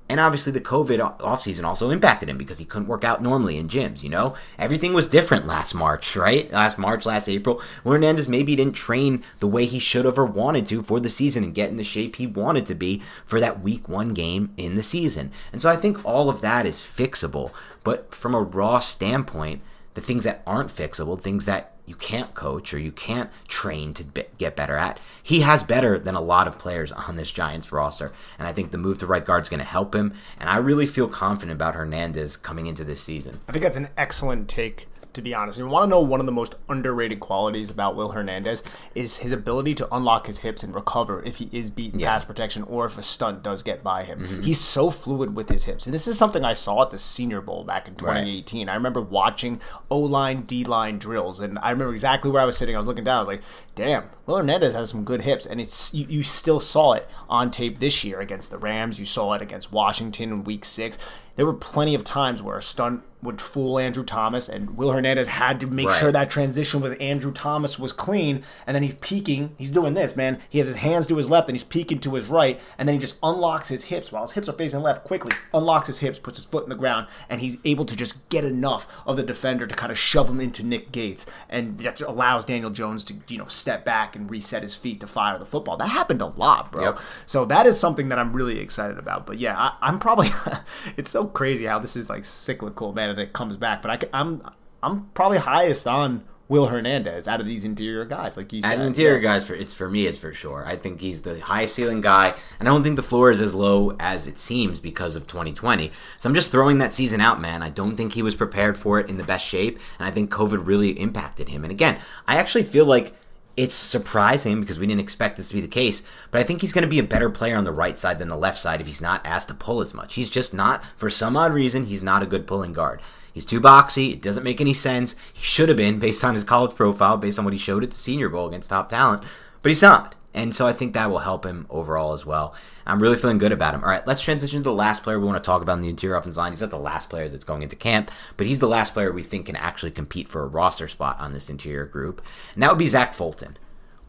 And obviously, the COVID offseason also impacted him because he couldn't work out normally in gyms, you know? Everything was different last March, right? Last March, last April. Hernandez maybe didn't train the way he should have or wanted to for the season and get in the shape he wanted to be for that week one game in the season. And so I think all of that is fixable. But from a raw standpoint, the things that aren't fixable, things that you can't coach or you can't train to be- get better at. He has better than a lot of players on this Giants roster, and I think the move to right guard is going to help him. And I really feel confident about Hernandez coming into this season. I think that's an excellent take, to be honest. You want to know one of the most underrated qualities about Will Hernandez is his ability to unlock his hips and recover if he is beaten Yeah. pass protection or if a stunt does get by him. Mm-hmm. He's so fluid with his hips. And this is something I saw at the Senior Bowl back in 2018. I remember watching O line, D line drills, and I remember exactly where I was sitting. I was looking down. I was like, damn, Will Hernandez has some good hips. And it's you, you still saw it on tape this year against the Rams. You saw it against Washington in week six. There were plenty of times where a stunt would fool Andrew Thomas, and Will Hernandez had to make Right. sure that transition with Andrew Thomas was clean. And then he's peeking. He's doing this, man. He has his hands to his left, and he's peeking to his right, and then he just unlocks his hips while his hips are facing left. Quickly unlocks his hips, puts his foot in the ground, and he's able to just get enough of the defender to kind of shove him into Nick Gates, and that allows Daniel Jones to you know step back and reset his feet to fire the football. That happened a lot, bro. Yep. So that is something that I'm really excited about. But yeah, I, I'm probably. it's so crazy how this is like cyclical, man, and it comes back. But I, am I'm probably highest on Will Hernandez out of these interior guys, like you said. Interior guys, for it's for me, it's for sure. I think he's the highest ceiling guy, and I don't think the floor is as low as it seems because of 2020. So I'm just throwing that season out, man. I don't think he was prepared for it in the best shape, and I think COVID really impacted him. And again, I actually feel like it's surprising because we didn't expect this to be the case, but I think he's going to be a better player on the right side than the left side if he's not asked to pull as much. He's just not, for some odd reason, he's not a good pulling guard. He's too boxy. It doesn't make any sense. He should have been based on his college profile, based on what he showed at the Senior Bowl against top talent, but he's not. And so I think that will help him overall as well. I'm really feeling good about him. All right, let's transition to the last player we want to talk about in the interior offensive line. He's not the last player that's going into camp, but he's the last player we think can actually compete for a roster spot on this interior group. And that would be Zach Fulton.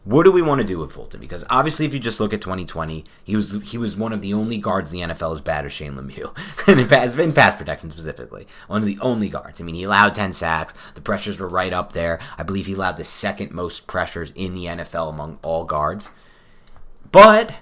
What do we want to do with Fulton? Because obviously, if you just look at 2020, he was he was one of the only guards the NFL as bad as Shane Lemieux, and in pass, in pass protection specifically, one of the only guards. I mean, he allowed 10 sacks. The pressures were right up there. I believe he allowed the second most pressures in the NFL among all guards. But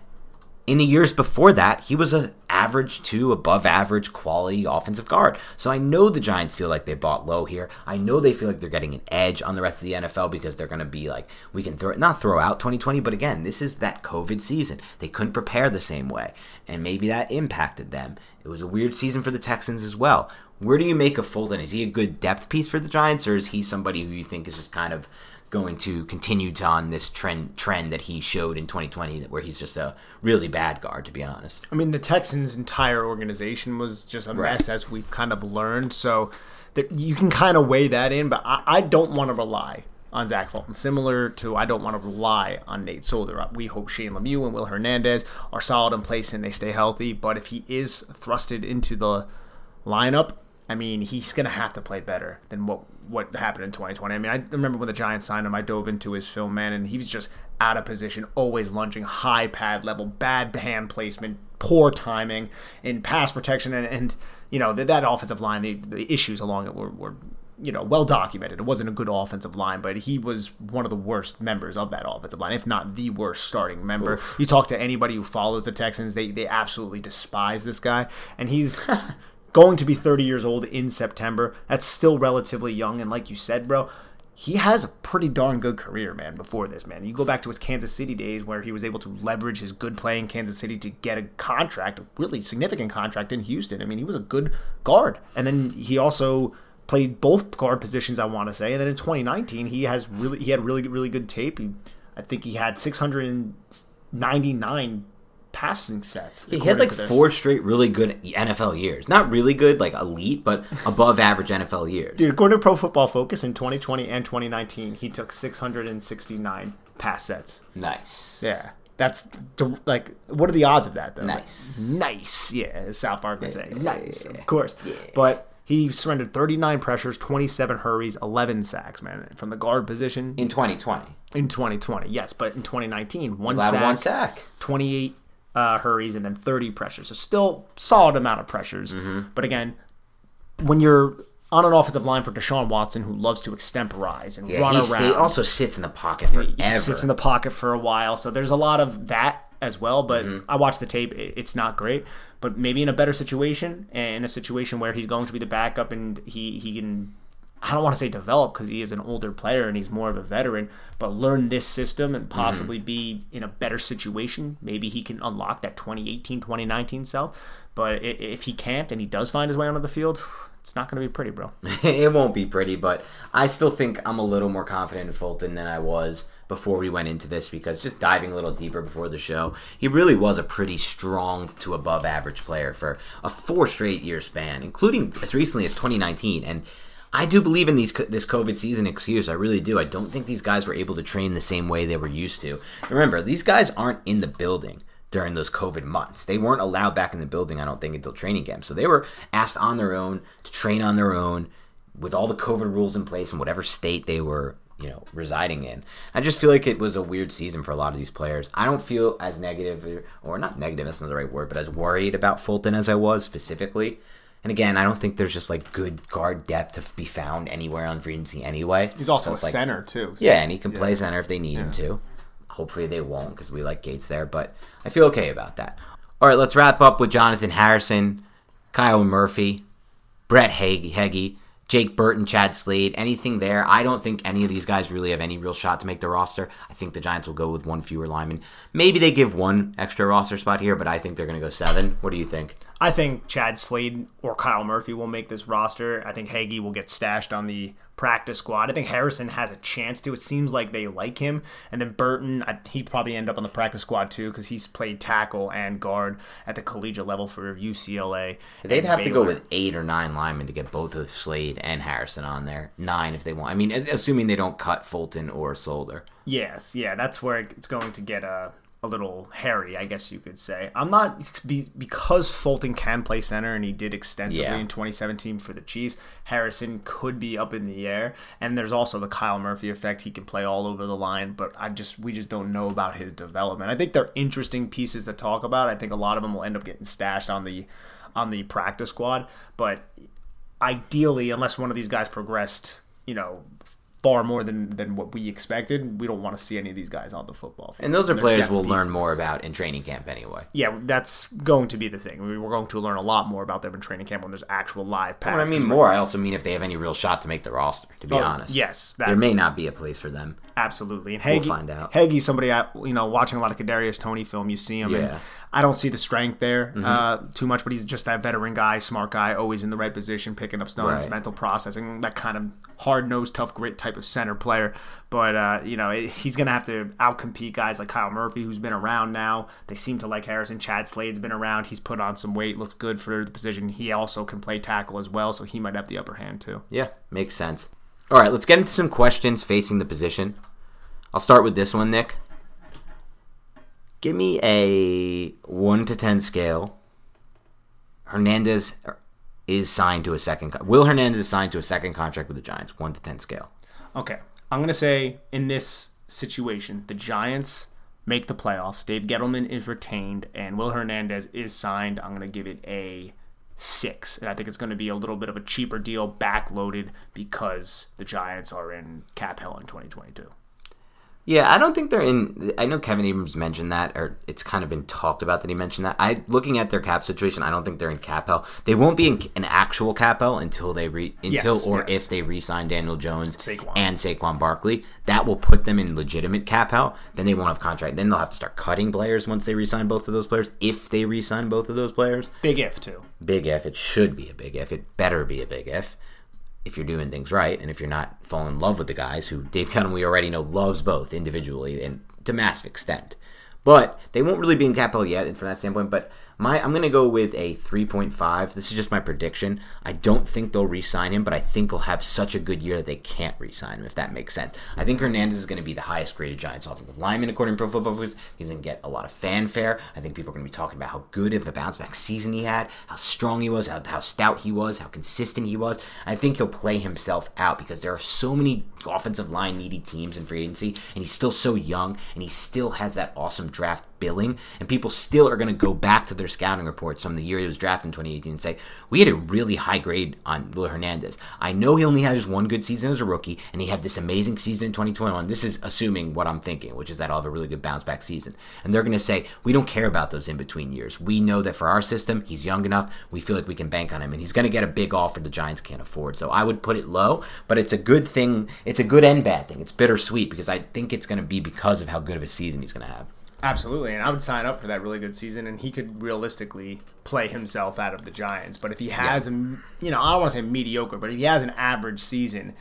in the years before that, he was an average to above average quality offensive guard. So I know the Giants feel like they bought low here. I know they feel like they're getting an edge on the rest of the NFL because they're going to be like, we can throw it, not throw out 2020, but again, this is that COVID season. They couldn't prepare the same way, and maybe that impacted them. It was a weird season for the Texans as well. Where do you make a Fulton? Is he a good depth piece for the Giants, or is he somebody who you think is just kind of going to continue to on this trend trend that he showed in 2020 where he's just a really bad guard to be honest I mean, the Texans' entire organization was just a Right. mess, as we've kind of learned. So that you can kind of weigh that in, but I, I don't want to rely on Zach Fulton. Similar to I don't want to rely on Nate Solder. We hope Shane Lemieux and Will Hernandez are solid in place and they stay healthy. But if he is thrusted into the lineup, I mean, he's going to have to play better than what what happened in 2020. I mean, I remember when the Giants signed him, I dove into his film, man, and he was just out of position, always lunging, high pad level, bad hand placement, poor timing, in pass protection, and, and you know, that, that offensive line, the, the issues along it were, were you know, well documented. It wasn't a good offensive line, but he was one of the worst members of that offensive line, if not the worst starting member. You talk to anybody who follows the Texans, they they absolutely despise this guy, and he's going to be 30 years old in September. That's still relatively young, and like you said, bro. He has a pretty darn good career, man, before this, man. You go back to his Kansas City days where he was able to leverage his good play in Kansas City to get a contract, a really significant contract in Houston. I mean, he was a good guard. And then he also played both guard positions, I want to say. And then in 2019, he has really he had really really good tape. He, I think he had 699 passing sets. he had like four straight really good nfl years not really good like elite but above average nfl years Dude, according to Pro Football Focus, in 2020 and 2019, he took 669 pass sets. nice Yeah. That's the- like, what are the odds of that, though? Nice. Nice. Yeah, as South Park would say. Nice. Of course. Yeah. But he surrendered 39 pressures, 27 hurries, 11 sacks, man, from the guard position in 2020 in 2020. Yes, but in 2019, one allowed sack, one sack 28 uh, hurries, and then 30 pressures. So still solid amount of pressures. Mm-hmm. But again, when you're on an offensive line for Deshaun Watson, who loves to extemporize and yeah, run around, stay, also sits in the pocket forever he sits in the pocket for a while. So there's a lot of that as well. But Mm-hmm. I watched the tape; it's not great. But maybe in a better situation, and in a situation where he's going to be the backup, and he he can. I don't want to say develop because he is an older player and he's more of a veteran, but learn this system and Mm-hmm. possibly be in a better situation. Maybe he can unlock that 2018, 2019 self. But if he can't and he does find his way onto the field, it's not going to be pretty, bro. it won't be pretty, but I still think I'm a little more confident in Fulton than I was before we went into this because just diving a little deeper before the show, he really was a pretty strong to above average player for a four straight year span, including as recently as 2019. And I do believe in these this COVID season excuse. I really do. I don't think these guys were able to train the same way they were used to. Remember, these guys aren't in the building during those COVID months. They weren't allowed back in the building, I don't think, until training camp. So they were asked on their own to train on their own with all the COVID rules in place in whatever state they were, you know, residing in. I just feel like it was a weird season for a lot of these players. I don't feel as negative, or, or not negative, that's not the right word, but as worried about Fulton as I was specifically. And again, I don't think there's just like good guard depth to be found anywhere on free anyway. He's also So a like- center too. so- yeah, and he can play center if they need him to. Hopefully they won't because we like Gates there, but I feel okay about that. All right, let's wrap up with Jonathan Harrison, Kyle Murphy, Brett Hagee, Heggie, Jake Burton, Chad Slade, anything there. I don't think any of these guys really have any real shot to make the roster. I think the Giants will go with one fewer lineman. Maybe they give one extra roster spot here, but I think they're going to go seven. What do you think? I think Chad Slade or Kyle Murphy will make this roster. I think Hagee will get stashed on the practice squad. I think Harrison has a chance to. It seems like they like him. And then Burton, I, he'd probably end up on the practice squad too because he's played tackle and guard at the collegiate level for UCLA. They'd have Baylor. to go with eight or nine linemen to get both of Slade and Harrison on there. Nine if they want. I mean, assuming they don't cut Fulton or Solder. Yes, yeah, that's where it's going to get a uh, a little hairy, I guess you could say. I'm not because Fulton can play center and he did extensively yeah. in 2017 for the Chiefs. Harrison could be up in the air, and there's also the Kyle Murphy effect. He can play all over the line, but I just we just don't know about his development. I think they're interesting pieces to talk about. I think a lot of them will end up getting stashed on the on the practice squad, but ideally, unless one of these guys progressed, you know, far more than than what we expected. We don't want to see any of these guys on the football field. And those are players we'll pieces. learn more about in training camp anyway. Yeah, that's going to be the thing. We're going to learn a lot more about them in training camp when there's actual live pads. When I mean more, I also mean if they have any real shot to make the roster. To be oh, honest, yes, that, there may not be a place for them. Absolutely, and Hagee, we'll find out. Hagee's somebody I, you know, watching a lot of Kadarius Toney film. You see him, yeah. and I don't see the strength there mm-hmm. uh, too much, but he's just that veteran guy, smart guy, always in the right position, picking up stones, right. mental processing, that kind of hard nosed, tough grit type of center player. But uh, you know he's gonna have to outcompete guys like Kyle Murphy, who's been around now. They seem to like Harrison. Chad Slade's been around. He's put on some weight, looks good for the position. He also can play tackle as well, so he might have the upper hand too. Yeah, makes sense. All right, let's get into some questions facing the position. I'll start with this one, Nick. Give me a 1 to 10 scale. Hernandez is signed to a second. Will Hernandez is signed to a second contract with the Giants? 1 to 10 scale. Okay. I'm going to say in this situation, the Giants make the playoffs. Dave Gettleman is retained, and Will Hernandez is signed. I'm going to give it a six. And I think it's going to be a little bit of a cheaper deal, backloaded, because the Giants are in cap hell in 2022. Yeah, I don't think they're in. I know Kevin Abrams mentioned that, or it's kind of been talked about that he mentioned that. I looking at their cap situation, I don't think they're in cap hell. They won't be in an actual cap hell until they re until yes, or yes. if they re-sign Daniel Jones Saquon. and Saquon Barkley. That will put them in legitimate cap hell. Then they won't have contract. Then they'll have to start cutting players once they re-sign both of those players. If they re-sign both of those players, big if too. Big if. It should be a big if. It better be a big if if you're doing things right and if you're not falling in love with the guys who Dave Cunningham we already know loves both individually and to massive extent. But they won't really be in capital yet from that standpoint. But my I'm gonna go with a 3.5. This is just my prediction. I don't think they'll re-sign him, but I think he'll have such a good year that they can't re-sign him. If that makes sense. I think Hernandez is going to be the highest graded Giants offensive lineman according to Pro Football Focus. He's to get a lot of fanfare. I think people are going to be talking about how good of a bounce back season he had, how strong he was, how, how stout he was, how consistent he was. I think he'll play himself out because there are so many offensive line needy teams in free agency, and he's still so young, and he still has that awesome draft billing, and people still are going to go back to their scouting reports from the year he was drafted in 2018 and say, we had a really high grade on Will Hernandez. I know he only had his one good season as a rookie, and he had this amazing season in 2021. This is assuming what I'm thinking, which is that I'll have a really good bounce back season. And they're going to say, we don't care about those in between years. We know that for our system, he's young enough. We feel like we can bank on him, and he's going to get a big offer the Giants can't afford. So I would put it low, but it's a good thing. It's a good and bad thing. It's bittersweet because I think it's going to be because of how good of a season he's going to have. Absolutely, and I would sign up for that really good season, and he could realistically play himself out of the Giants. But if he has yeah. a, you know, I don't want to say mediocre, but if he has an average season,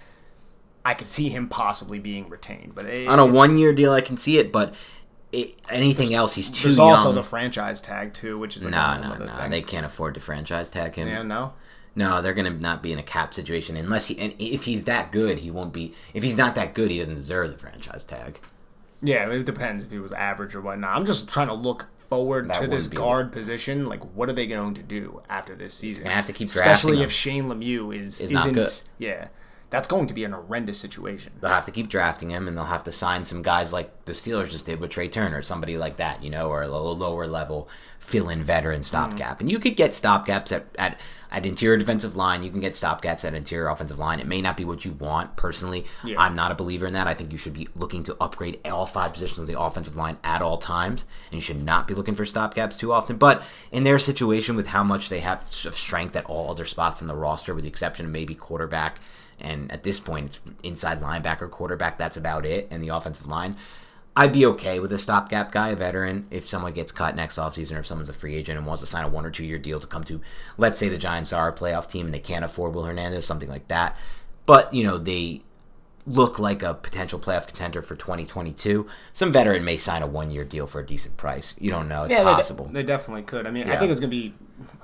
I could see him possibly being retained. But it, on a one-year deal, I can see it. But it, anything else, he's too there's young. Also the franchise tag too, which is like no, no, no. Thing. They can't afford to franchise tag him. Yeah, no. No, they're gonna not be in a cap situation unless he. And if he's that good, he won't be. If he's not that good, he doesn't deserve the franchise tag. Yeah, it depends if he was average or whatnot. I'm just trying to look forward that to this guard position. Like, what are they going to do after this season? Gonna have to keep especially if Shane Lemieux is, is not good. Yeah, that's going to be an horrendous situation. They'll have to keep drafting him, and they'll have to sign some guys like the Steelers just did with Trai Turner, somebody like that, you know, or a lower level fill-in veteran stopgap. And you could get stopgaps at, at at interior defensive line. You can get stopgaps at interior offensive line. It may not be what you want personally. Yeah. I'm not a believer in that. I think you should be looking to upgrade all five positions of the offensive line at all times, and you should not be looking for stopgaps too often. But in their situation, with how much they have of strength at all other spots in the roster, with the exception of maybe quarterback and at this point, it's inside linebacker, quarterback. That's about it. And the offensive line. I'd be okay with a stopgap guy, a veteran, if someone gets cut next offseason or if someone's a free agent and wants to sign a one or two year deal to come to, let's say the Giants are a playoff team and they can't afford Will Hernandez, something like that. But, you know, they look like a potential playoff contender for 2022. Some veteran may sign a one year deal for a decent price. You don't know. It's Yeah, they de- possible. They, definitely could. I mean, I think it's going to be,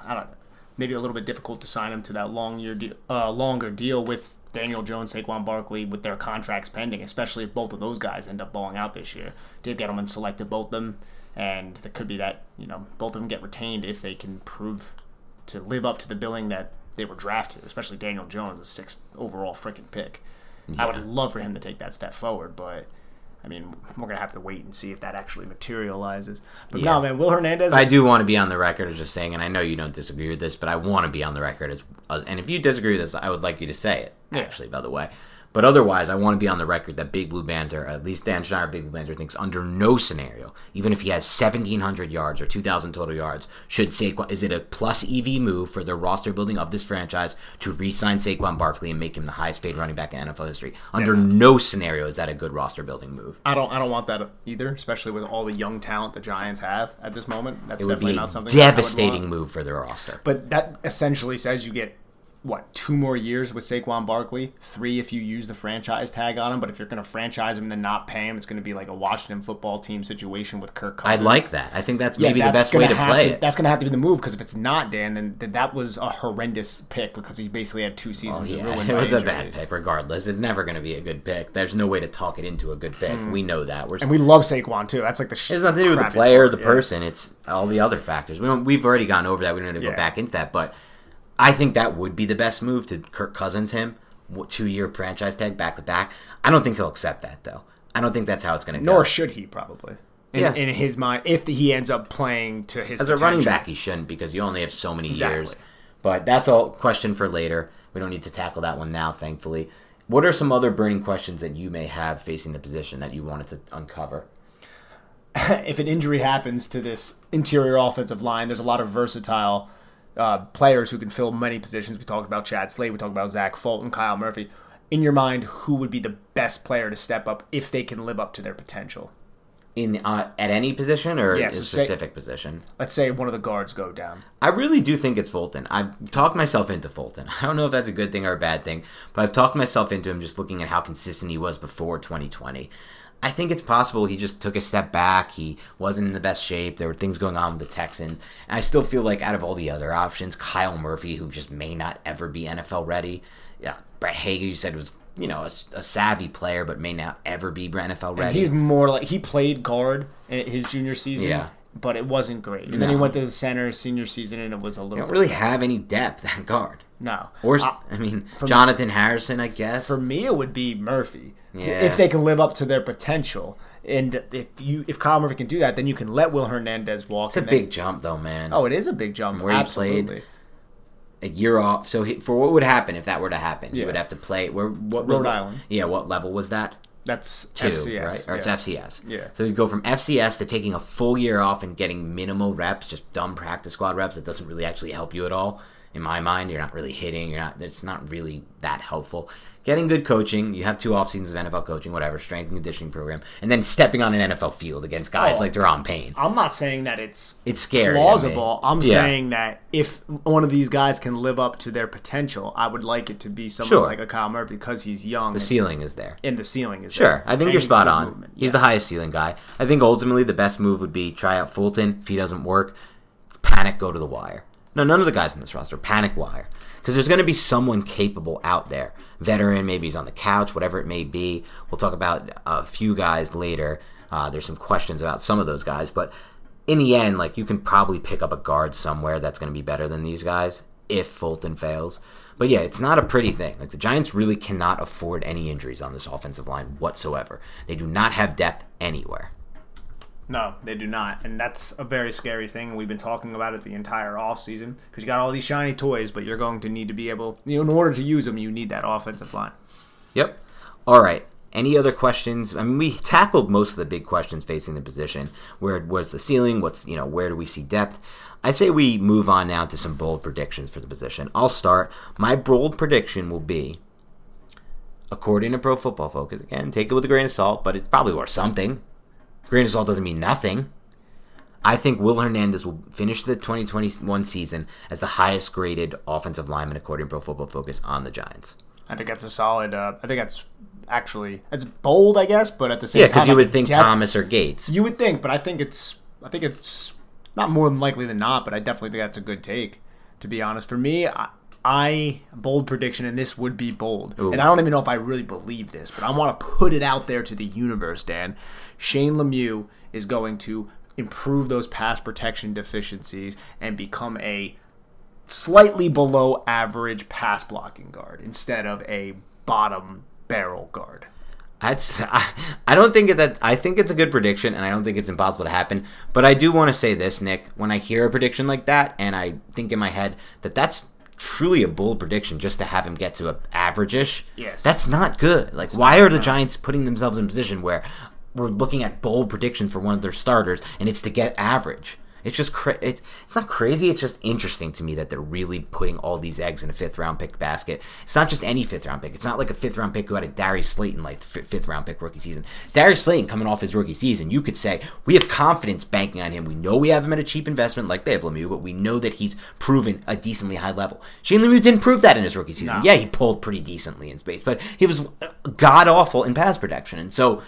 I don't know, maybe a little bit difficult to sign him to that long year, de- uh, longer deal with Daniel Jones, Saquon Barkley, with their contracts pending, especially if both of those guys end up balling out this year. Dave Gettleman selected both of them, and there could be that you know both of them get retained if they can prove to live up to the billing that they were drafted. Especially Daniel Jones, a sixth overall freaking pick. I would love for him to take that step forward, but. I mean, we're gonna have to wait and see if that actually materializes. But Yeah. no, man, Will Hernandez. I do want to be on the record as just saying, and I know you don't disagree with this, but I want to be on the record as, and if you disagree with this, I would like you to say it. Yeah. Actually, by the way, but otherwise, I want to be on the record that Big Blue Banter, at least Dan Schneider, Big Blue Banter, thinks under no scenario, even if he has seventeen hundred yards or two thousand total yards, should Saquon is it a plus EV move for the roster building of this franchise to re-sign Saquon Barkley and make him the highest paid running back in NFL history? Under no scenario is that a good roster building move. I don't I don't want that either, especially with all the young talent the Giants have at this moment. That's definitely not something that I would devastating move for their roster. But that essentially says you get what two more years with Saquon Barkley, three if you use the franchise tag on him. But if you're going to franchise him and then not pay him, it's going to be like a Washington football team situation with Kirk Cousins. I'd like that. I think that's Yeah, maybe the best way to play it. That's going to have to be the move because if it's not Dan, then, then that was a horrendous pick because he basically had two seasons Oh, Yeah, ruined it was a bad pick regardless. It's never going to be a good pick. There's no way to talk it into a good pick. We know that. We're Mm. And we love Saquon too. That's like the. it has nothing to do with the player, part, the yeah. person. It's all the other factors. We don't, we've already gone over that. We don't need to Yeah. go back into that. But I think that would be the best move to Kirk Cousins him. Two year franchise tag back to back. I don't think he'll accept that though. I don't think that's how it's going to go. Nor should he probably. In, Yeah. in his mind, if he ends up playing to his As a running back, he shouldn't because you only have so many Exactly. years. But that's all question for later. We don't need to tackle that one now, thankfully. What are some other burning questions that you may have facing the position that you wanted to uncover? if an injury happens to this interior offensive line, there's a lot of versatile uh, players who can fill many positions. We talked about Chad Slade, we talked about Zach Fulton, Kyle Murphy. In your mind, who would be the best player to step up if they can live up to their potential? In uh, at any position or Yeah, a so say- specific position? Let's say one of the guards go down. I really do think it's Fulton. I've talked myself into Fulton. I don't know if that's a good thing or a bad thing, but I've talked myself into him just looking at how consistent he was before 2020. I think it's possible he just took a step back. He wasn't in the best shape. There were things going on with the Texans. And I still feel like out of all the other options, Kyle Murphy, who just may not ever be NFL ready. Yeah, Brett Hager, you said was you know a, a savvy player, but may not ever be NFL And ready. he's more like he played guard his junior season, Yeah. but it wasn't great. And then he went to the center senior season, and it was a little don't bit really have any depth at guard. No. Or Uh, I mean, for me- Jonathan Harrison, I guess. For me, it would be Murphy. Yeah. If they can live up to their potential, and if you if Kyle Murphy can do that, then you can let Will Hernandez walk. It's a then- big jump, though, man. Oh, it is a big jump. where he Absolutely. played. a year off. So he, for what would happen if that were to happen? He would have to play. Where what was Rhode the- Island. Yeah, what level was that? That's Two, FCS, right? Or it's. FCS. Yeah. So you go from FCS to taking a full year off and getting minimal reps, just dumb practice squad reps. That doesn't really actually help you at all. In my mind, you're not really hitting. You're not. It's not really that helpful. Getting good coaching. You have two off seasons of NFL coaching, whatever, strength and conditioning program, and then stepping on an NFL field against guys Oh. like Daron Payne. I'm not saying that it's It's scary. plausible. I'm Yeah. saying that if one of these guys can live up to their potential, I would like it to be someone Sure. like a Kyle Murphy because he's young the and, ceiling is there. and the ceiling is there. Sure, there. I think And you're spot on. movement, He's the highest ceiling guy. I think ultimately the best move would be try out Fulton. If he doesn't work, panic, go to the wire. No, none of the guys in this roster panic wire because there's going to be someone capable out there. Veteran, maybe he's on the couch, whatever it may be. We'll talk about a few guys later. Uh, there's some questions about some of those guys, but in the end, like you can probably pick up a guard somewhere that's going to be better than these guys if Fulton fails. But yeah, it's not a pretty thing. Like the Giants really cannot afford any injuries on this offensive line whatsoever. They do not have depth anywhere. No, they do not. And that's a very scary thing. We've been talking about it the entire offseason because you got all these shiny toys, but you're going to need to be able, you know, in order to use them, you need that offensive line. Yep. All right. Any other questions? I mean, we tackled most of the big questions facing the position. Where was the ceiling? What's you know where do we see depth? I say we move on now to some bold predictions for the position. I'll start. My bold prediction will be, according to Pro Football Focus, again, take it with a grain of salt, but it's probably worth something. Grain of salt doesn't mean nothing. I think Will Hernandez will finish the 2021 season as the highest graded offensive lineman according to Pro Football Focus on the Giants. I think that's a solid. Uh, I think that's actually that's bold, I guess, but at the same Yeah, because you would think def- Thomas or Gates. You would think, but I think it's I think it's not more than likely than not, but I definitely think that's a good take. To be honest, for me, I, I bold prediction, and this would be bold, Ooh. and I don't even know if I really believe this, but I want to put it out there to the universe. Dan, Shane Lemieux is going to improve those pass protection deficiencies and become a slightly below average pass blocking guard instead of a bottom barrel guard. That's I, I don't think that I think it's a good prediction and I don't think it's impossible to happen. But I do want to say this, Nick. When I hear a prediction like that, and I think in my head that that's truly a bold prediction just to have him get to a average-ish. Yes. that's not good. Like, why are the Giants putting themselves in a position where we're looking at bold predictions for one of their starters and it's to get average? It's just cra- it's, it's not crazy. It's just interesting to me that they're really putting all these eggs in a fifth round pick basket. It's not just any fifth round pick. It's not like a fifth round pick who had a Darius Slayton like fifth round pick rookie season. Darius Slayton coming off his rookie season, you could say we have confidence banking on him. We know we have him at a cheap investment like they have Lemieux, but we know that he's proven a decently high level. Shane Lemieux didn't prove that in his rookie season. No. Yeah, he pulled pretty decently in space, but he was uh, god awful in pass protection, and so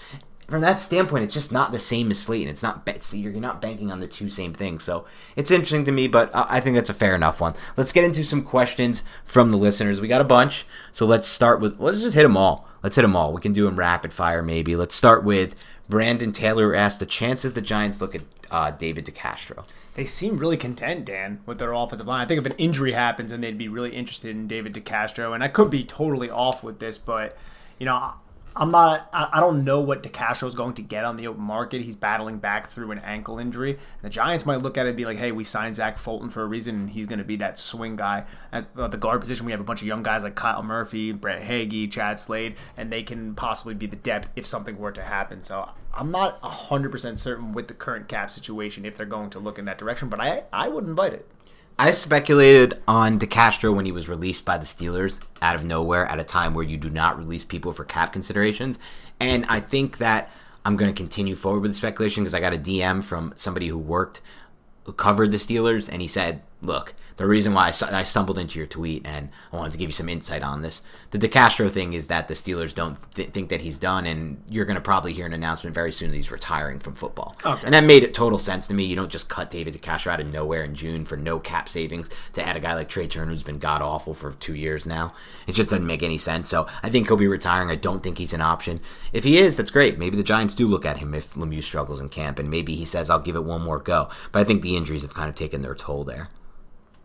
from that standpoint, it's just not the same as Slayton. It's not ba- you're not banking on the two same things. So it's interesting to me, but I think that's a fair enough one. Let's get into some questions from the listeners. We got a bunch, so let's start with let's just hit them all. Let's hit them all. We can do them rapid fire, maybe. Let's start with Brandon Taylor asked the chances the Giants look at uh, David DeCastro. They seem really content, Dan, with their offensive line. I think if an injury happens, then they'd be really interested in David DeCastro. And I could be totally off with this, but you know, I'm not. I don't know what DeCastro is going to get on the open market. He's battling back through an ankle injury. The Giants might look at it and be like, "Hey, we signed Zach Fulton for a reason, and he's going to be that swing guy." At the guard position, we have a bunch of young guys like Kyle Murphy, Brett Hagee, Chad Slade, and they can possibly be the depth if something were to happen. So I'm not 100% certain with the current cap situation if they're going to look in that direction, but I I would invite it. I speculated on DeCastro when he was released by the Steelers out of nowhere at a time where you do not release people for cap considerations. And I think that I'm going to continue forward with the speculation because I got a DM from somebody who worked, who covered the Steelers, and he said, Look, the reason why I, I stumbled into your tweet and I wanted to give you some insight on this. The DeCastro thing is that the Steelers don't th- think that he's done, and you're going to probably hear an announcement very soon that he's retiring from football. Okay. And that made it total sense to me. You don't just cut David DeCastro out of nowhere in June for no cap savings to add a guy like Trai Turner who's been god awful for two years now. It just doesn't make any sense. So I think he'll be retiring. I don't think he's an option. If he is, that's great. Maybe the Giants do look at him if Lemieux struggles in camp, and maybe he says, "I'll give it one more go." But I think the injuries have kind of taken their toll there.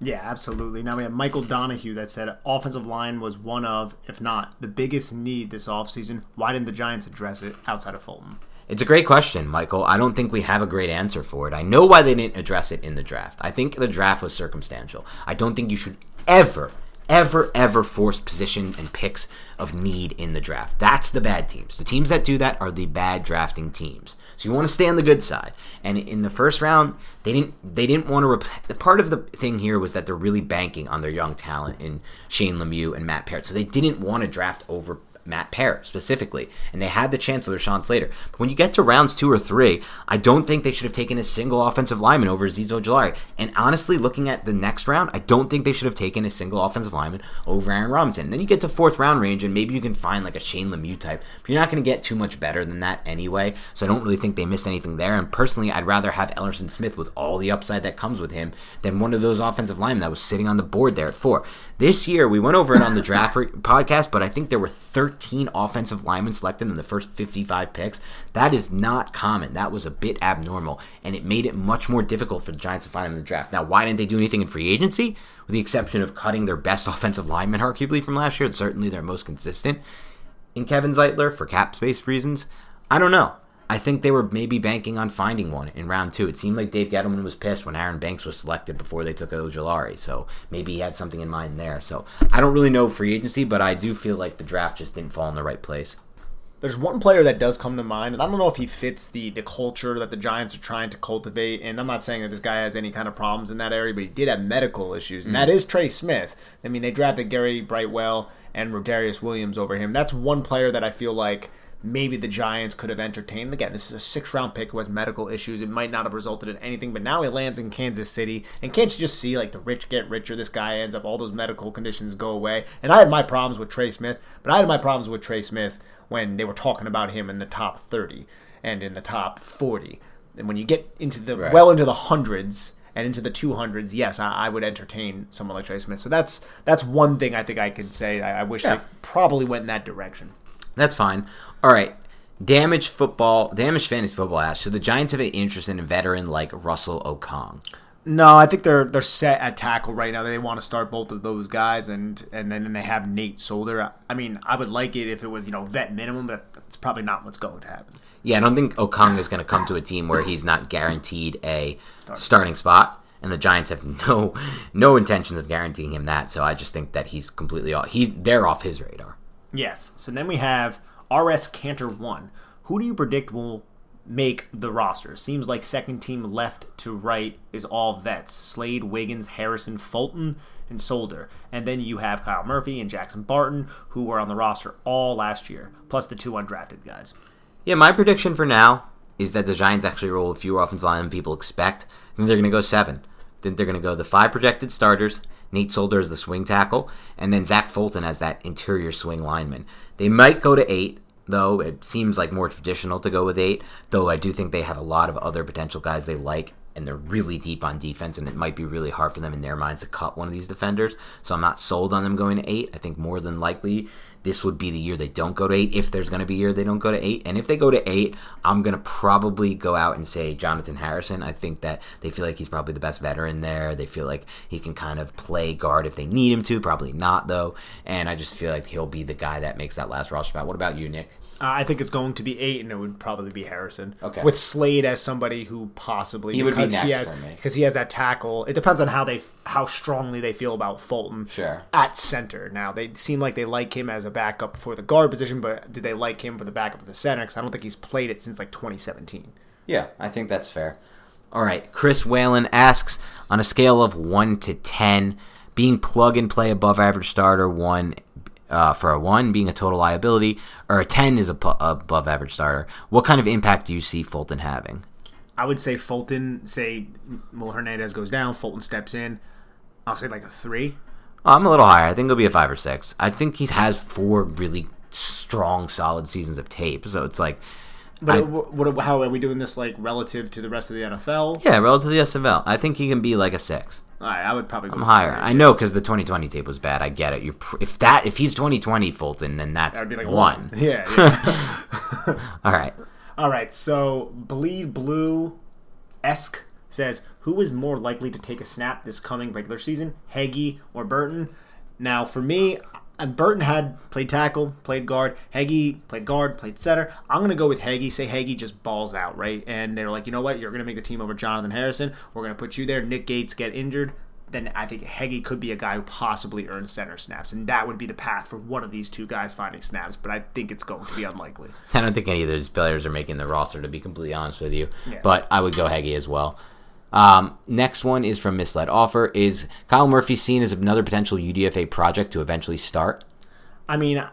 Yeah, absolutely. Now we have Michael Donahue that said offensive line was one of, if not, the biggest need this offseason. Why didn't the Giants address it outside of Fulton? It's a great question, Michael. I don't think we have a great answer for it. I know why they didn't address it in the draft. I think the draft was circumstantial. I don't think you should ever, ever, ever force position and picks of need in the draft. That's the bad teams. The teams that do that are the bad drafting teams. So you want to stay on the good side. And in the first round, they didn't they didn't want to rep- part of the thing here was that they're really banking on their young talent in Shane Lemieux and Matt Peart. So they didn't want to draft over Matt Peart specifically, and they had the chance with Rashawn Slater. But when you get to rounds two or three, I don't think they should have taken a single offensive lineman over Azeez Ojulari. And honestly, looking at the next round, I don't think they should have taken a single offensive lineman over Aaron Robinson. And then you get to fourth round range, and maybe you can find like a Shane Lemieux type, but you're not going to get too much better than that anyway. So I don't really think they missed anything there. And personally, I'd rather have Elerson Smith with all the upside that comes with him than one of those offensive linemen that was sitting on the board there at four. This year, we went over it on the draft podcast, but I think there were 13 offensive linemen selected in the first 55 picks. That is not common. That was a bit abnormal, and it made it much more difficult for the Giants to find them in the draft. Now, why didn't they do anything in free agency? With the exception of cutting their best offensive lineman, arguably, from last year, It's certainly their most consistent in Kevin Zeitler for cap space reasons. I don't know. I think they were maybe banking on finding one in round two. It seemed like Dave Gettleman was pissed when Aaron Banks was selected before they took Ojulari, so maybe he had something in mind there. So I don't really know free agency, but I do feel like the draft just didn't fall in the right place. There's one player that does come to mind, and I don't know if he fits the the culture that the Giants are trying to cultivate. And I'm not saying that this guy has any kind of problems in that area, but he did have medical issues, and mm. that is Trey Smith. I mean, they drafted Gary Brightwell and Rodarius Williams over him. That's one player that I feel like maybe the Giants could have entertained. Again, this is a six round pick who has medical issues. It might not have resulted in anything, but now he lands in Kansas City. And can't you just see like the rich get richer? This guy ends up, all those medical conditions go away. And I had my problems with Trey Smith, but I had my problems with Trey Smith when they were talking about him in the top 30 and in the top 40. And when you get into the right. well into the hundreds, and into the 200s, yes, I, I, would entertain someone like Trey Smith. So that's that's one thing I think I could say. I, I wish yeah. they probably went in that direction. That's fine. All right. Damage football, damage fantasy football asks, should the Giants have an interest in a veteran like Russell Okung? No, I think they're they're set at tackle right now. They want to start both of those guys, and and then they have Nate Solder. I mean, I would like it if it was you know vet minimum, but it's probably not what's going to happen. Yeah, I don't think Okung is going to come to a team where he's not guaranteed a starting spot, and the Giants have no no intentions of guaranteeing him that. So I just think that he's completely off. He they're off his radar. Yes. So then we have RS Cantor 1. Who do you predict will make the roster? Seems like second team left to right is all vets Slade, Wiggins, Harrison, Fulton, and Solder. And then you have Kyle Murphy and Jackson Barton, who were on the roster all last year, plus the two undrafted guys. Yeah, my prediction for now is that the Giants actually roll with fewer offensive linemen than people expect. I they're going to go seven. Then they're going to go the five projected starters, Nate Solder as the swing tackle, and then Zach Fulton as that interior swing lineman. They might go to eight, though. It seems like more traditional to go with eight, though I do think they have a lot of other potential guys they like, and they're really deep on defense, and it might be really hard for them in their minds to cut one of these defenders. So I'm not sold on them going to eight. I think more than likely this would be the year they don't go to eight. If there's going to be a year they don't go to eight, and if they go to eight, I'm going to probably go out and say Jonathan Harrison. I think that they feel like he's probably the best veteran there. They feel like he can kind of play guard if they need him to. Probably not though, and I just feel like he'll be the guy that makes that last roster spot. What about you, Nick? Uh, I think it's going to be eight, and it would probably be Harrison. Okay. With Slade as somebody who possibly he would be next he has, for me because he has that tackle. It depends on how they how strongly they feel about Fulton. Sure. At center, now they seem like they like him as a backup for the guard position, but do they like him for the backup of the center? Because I don't think he's played it since like 2017. Yeah, I think that's fair. All right, Chris Whalen asks on a scale of one to ten, being plug and play above average starter, one uh, for a one being a total liability, or a 10 is a pu- above average starter. What kind of impact do you see Fulton having? I would say Fulton, say Will Hernandez goes down, Fulton steps in. I'll say like a three. Oh, I'm a little higher. I think it'll be a five or six. I think he has four really strong, solid seasons of tape. So it's like. But I, what, how are we doing this like relative to the rest of the NFL? Yeah, relative to the NFL. I think he can be like a six. Right, I would probably. I'm higher. I know because the 2020 tape was bad. I get it. You pr- if that if he's 2020 Fulton, then that's that would be like one. one. Yeah. yeah. All right. All right. So bleed blue, esque says who is more likely to take a snap this coming regular season, Heggie or Burton? Now, for me, and Burton had played tackle, played guard. Heggie played guard, played center. I'm gonna go with Heggie. Say Heggie just balls out, right? And they're like, you know what? You're gonna make the team over Jonathan Harrison. We're gonna put you there. Nick Gates get injured. Then I think Heggie could be a guy who possibly earns center snaps, and that would be the path for one of these two guys finding snaps. But I think it's going to be unlikely. I don't think any of those players are making the roster, to be completely honest with you. Yeah. But I would go Heggie as well. Um, next one is from Misled Offer. Is Kyle Murphy seen as another potential UDFA project to eventually start? I mean,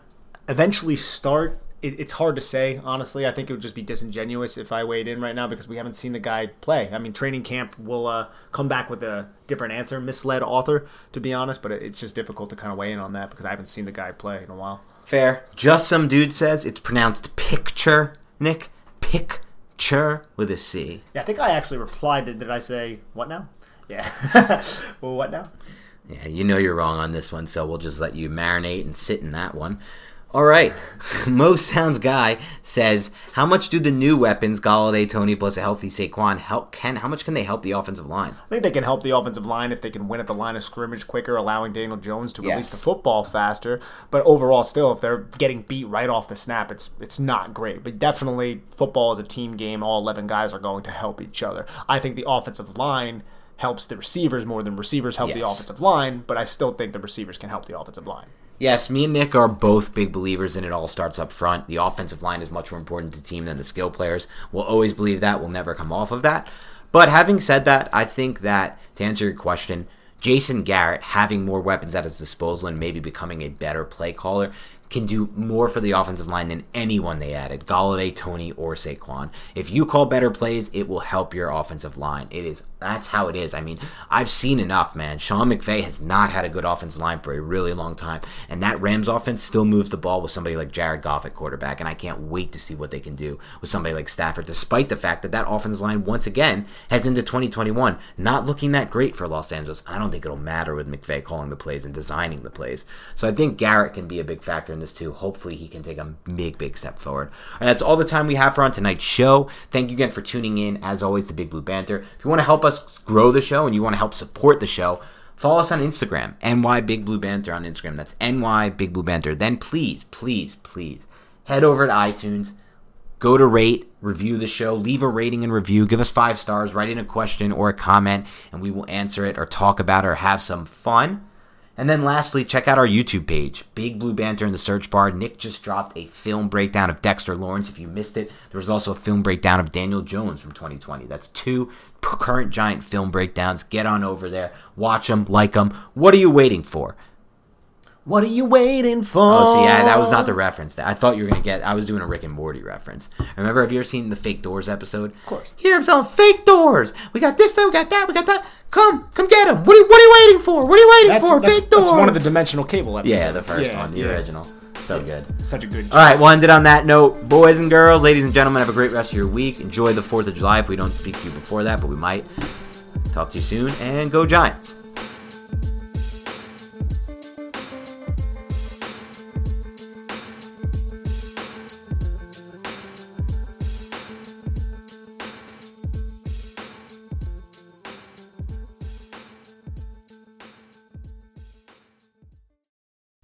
eventually start. It, it's hard to say, honestly. I think it would just be disingenuous if I weighed in right now because we haven't seen the guy play. I mean, training camp will uh, come back with a different answer. Misled author, to be honest, but it's just difficult to kind of weigh in on that because I haven't seen the guy play in a while. Fair. Just some dude says it's pronounced picture, Nick. Pick Chur with a C. Yeah, I think I actually replied. Did, did I say what now? Yeah. well, what now? Yeah, you know you're wrong on this one, so we'll just let you marinate and sit in that one. All right. Mo Sounds Guy says, How much do the new weapons, Golladay, Toney, plus a healthy Saquon, help? Can How much can they help the offensive line? I think they can help the offensive line if they can win at the line of scrimmage quicker, allowing Daniel Jones to release the football faster. But overall, still, if they're getting beat right off the snap, it's it's not great. But definitely, football is a team game. All eleven guys are going to help each other. I think the offensive line helps the receivers more than receivers help the offensive line. But I still think the receivers can help the offensive line. Yes, me and Nick are both big believers in it all starts up front. The offensive line is much more important to the team than the skill players. We'll always believe that. We'll never come off of that. But having said that, I think that to answer your question, Jason Garrett having more weapons at his disposal and maybe becoming a better play caller can do more for the offensive line than anyone they added, Golladay, Toney, or Saquon. If you call better plays, it will help your offensive line. It is that's how it is. I mean, I've seen enough, man. Sean McVay has not had a good offensive line for a really long time, and that Rams offense still moves the ball with somebody like Jared Goff at quarterback, and I can't wait to see what they can do with somebody like Stafford, despite the fact that that offensive line once again heads into 2021 not looking that great for Los Angeles. And I don't think it'll matter with McVay calling the plays and designing the plays. So I think Garrett can be a big factor in this too. Hopefully he can take a big, big step forward. All right, that's all the time we have for on tonight's show. Thank you again for tuning in. As always, the Big Blue Banter. If you want to help us grow the show and you want to help support the show, follow us on Instagram, NY Big Blue Banter on Instagram. That's NY Big Blue Banter. Then please, please, please head over to iTunes go to rate, review the show, leave a rating and review, give us five stars, write in a question or a comment, and we will answer it or talk about it or have some fun. And then lastly, check out our YouTube page, Big Blue Banter in the search bar. Nick just dropped a film breakdown of Dexter Lawrence. If you missed it, there was also a film breakdown of Daniel Jones from 2020. That's two current giant film breakdowns. Get on over there, watch them, like them. What are you waiting for? What are you waiting for? Oh, see, yeah, that was not the reference. That I thought you were gonna get. I was doing a Rick and Morty reference. Remember, have you ever seen the fake doors episode? Of course. Here I'm selling fake doors. We got this, we got that, we got that. Come, come get them. What are, what are you waiting for? What are you waiting That's, for? that's, fake doors. that's one of the dimensional cable episodes. yeah, the first Yeah, one, the yeah. original. So good. Such a good. All right, we'll end it on that note. Boys and girls, ladies and gentlemen, have a great rest of your week. Enjoy the 4th of July if we don't speak to you before that, but we might. Talk to you soon, and go Giants.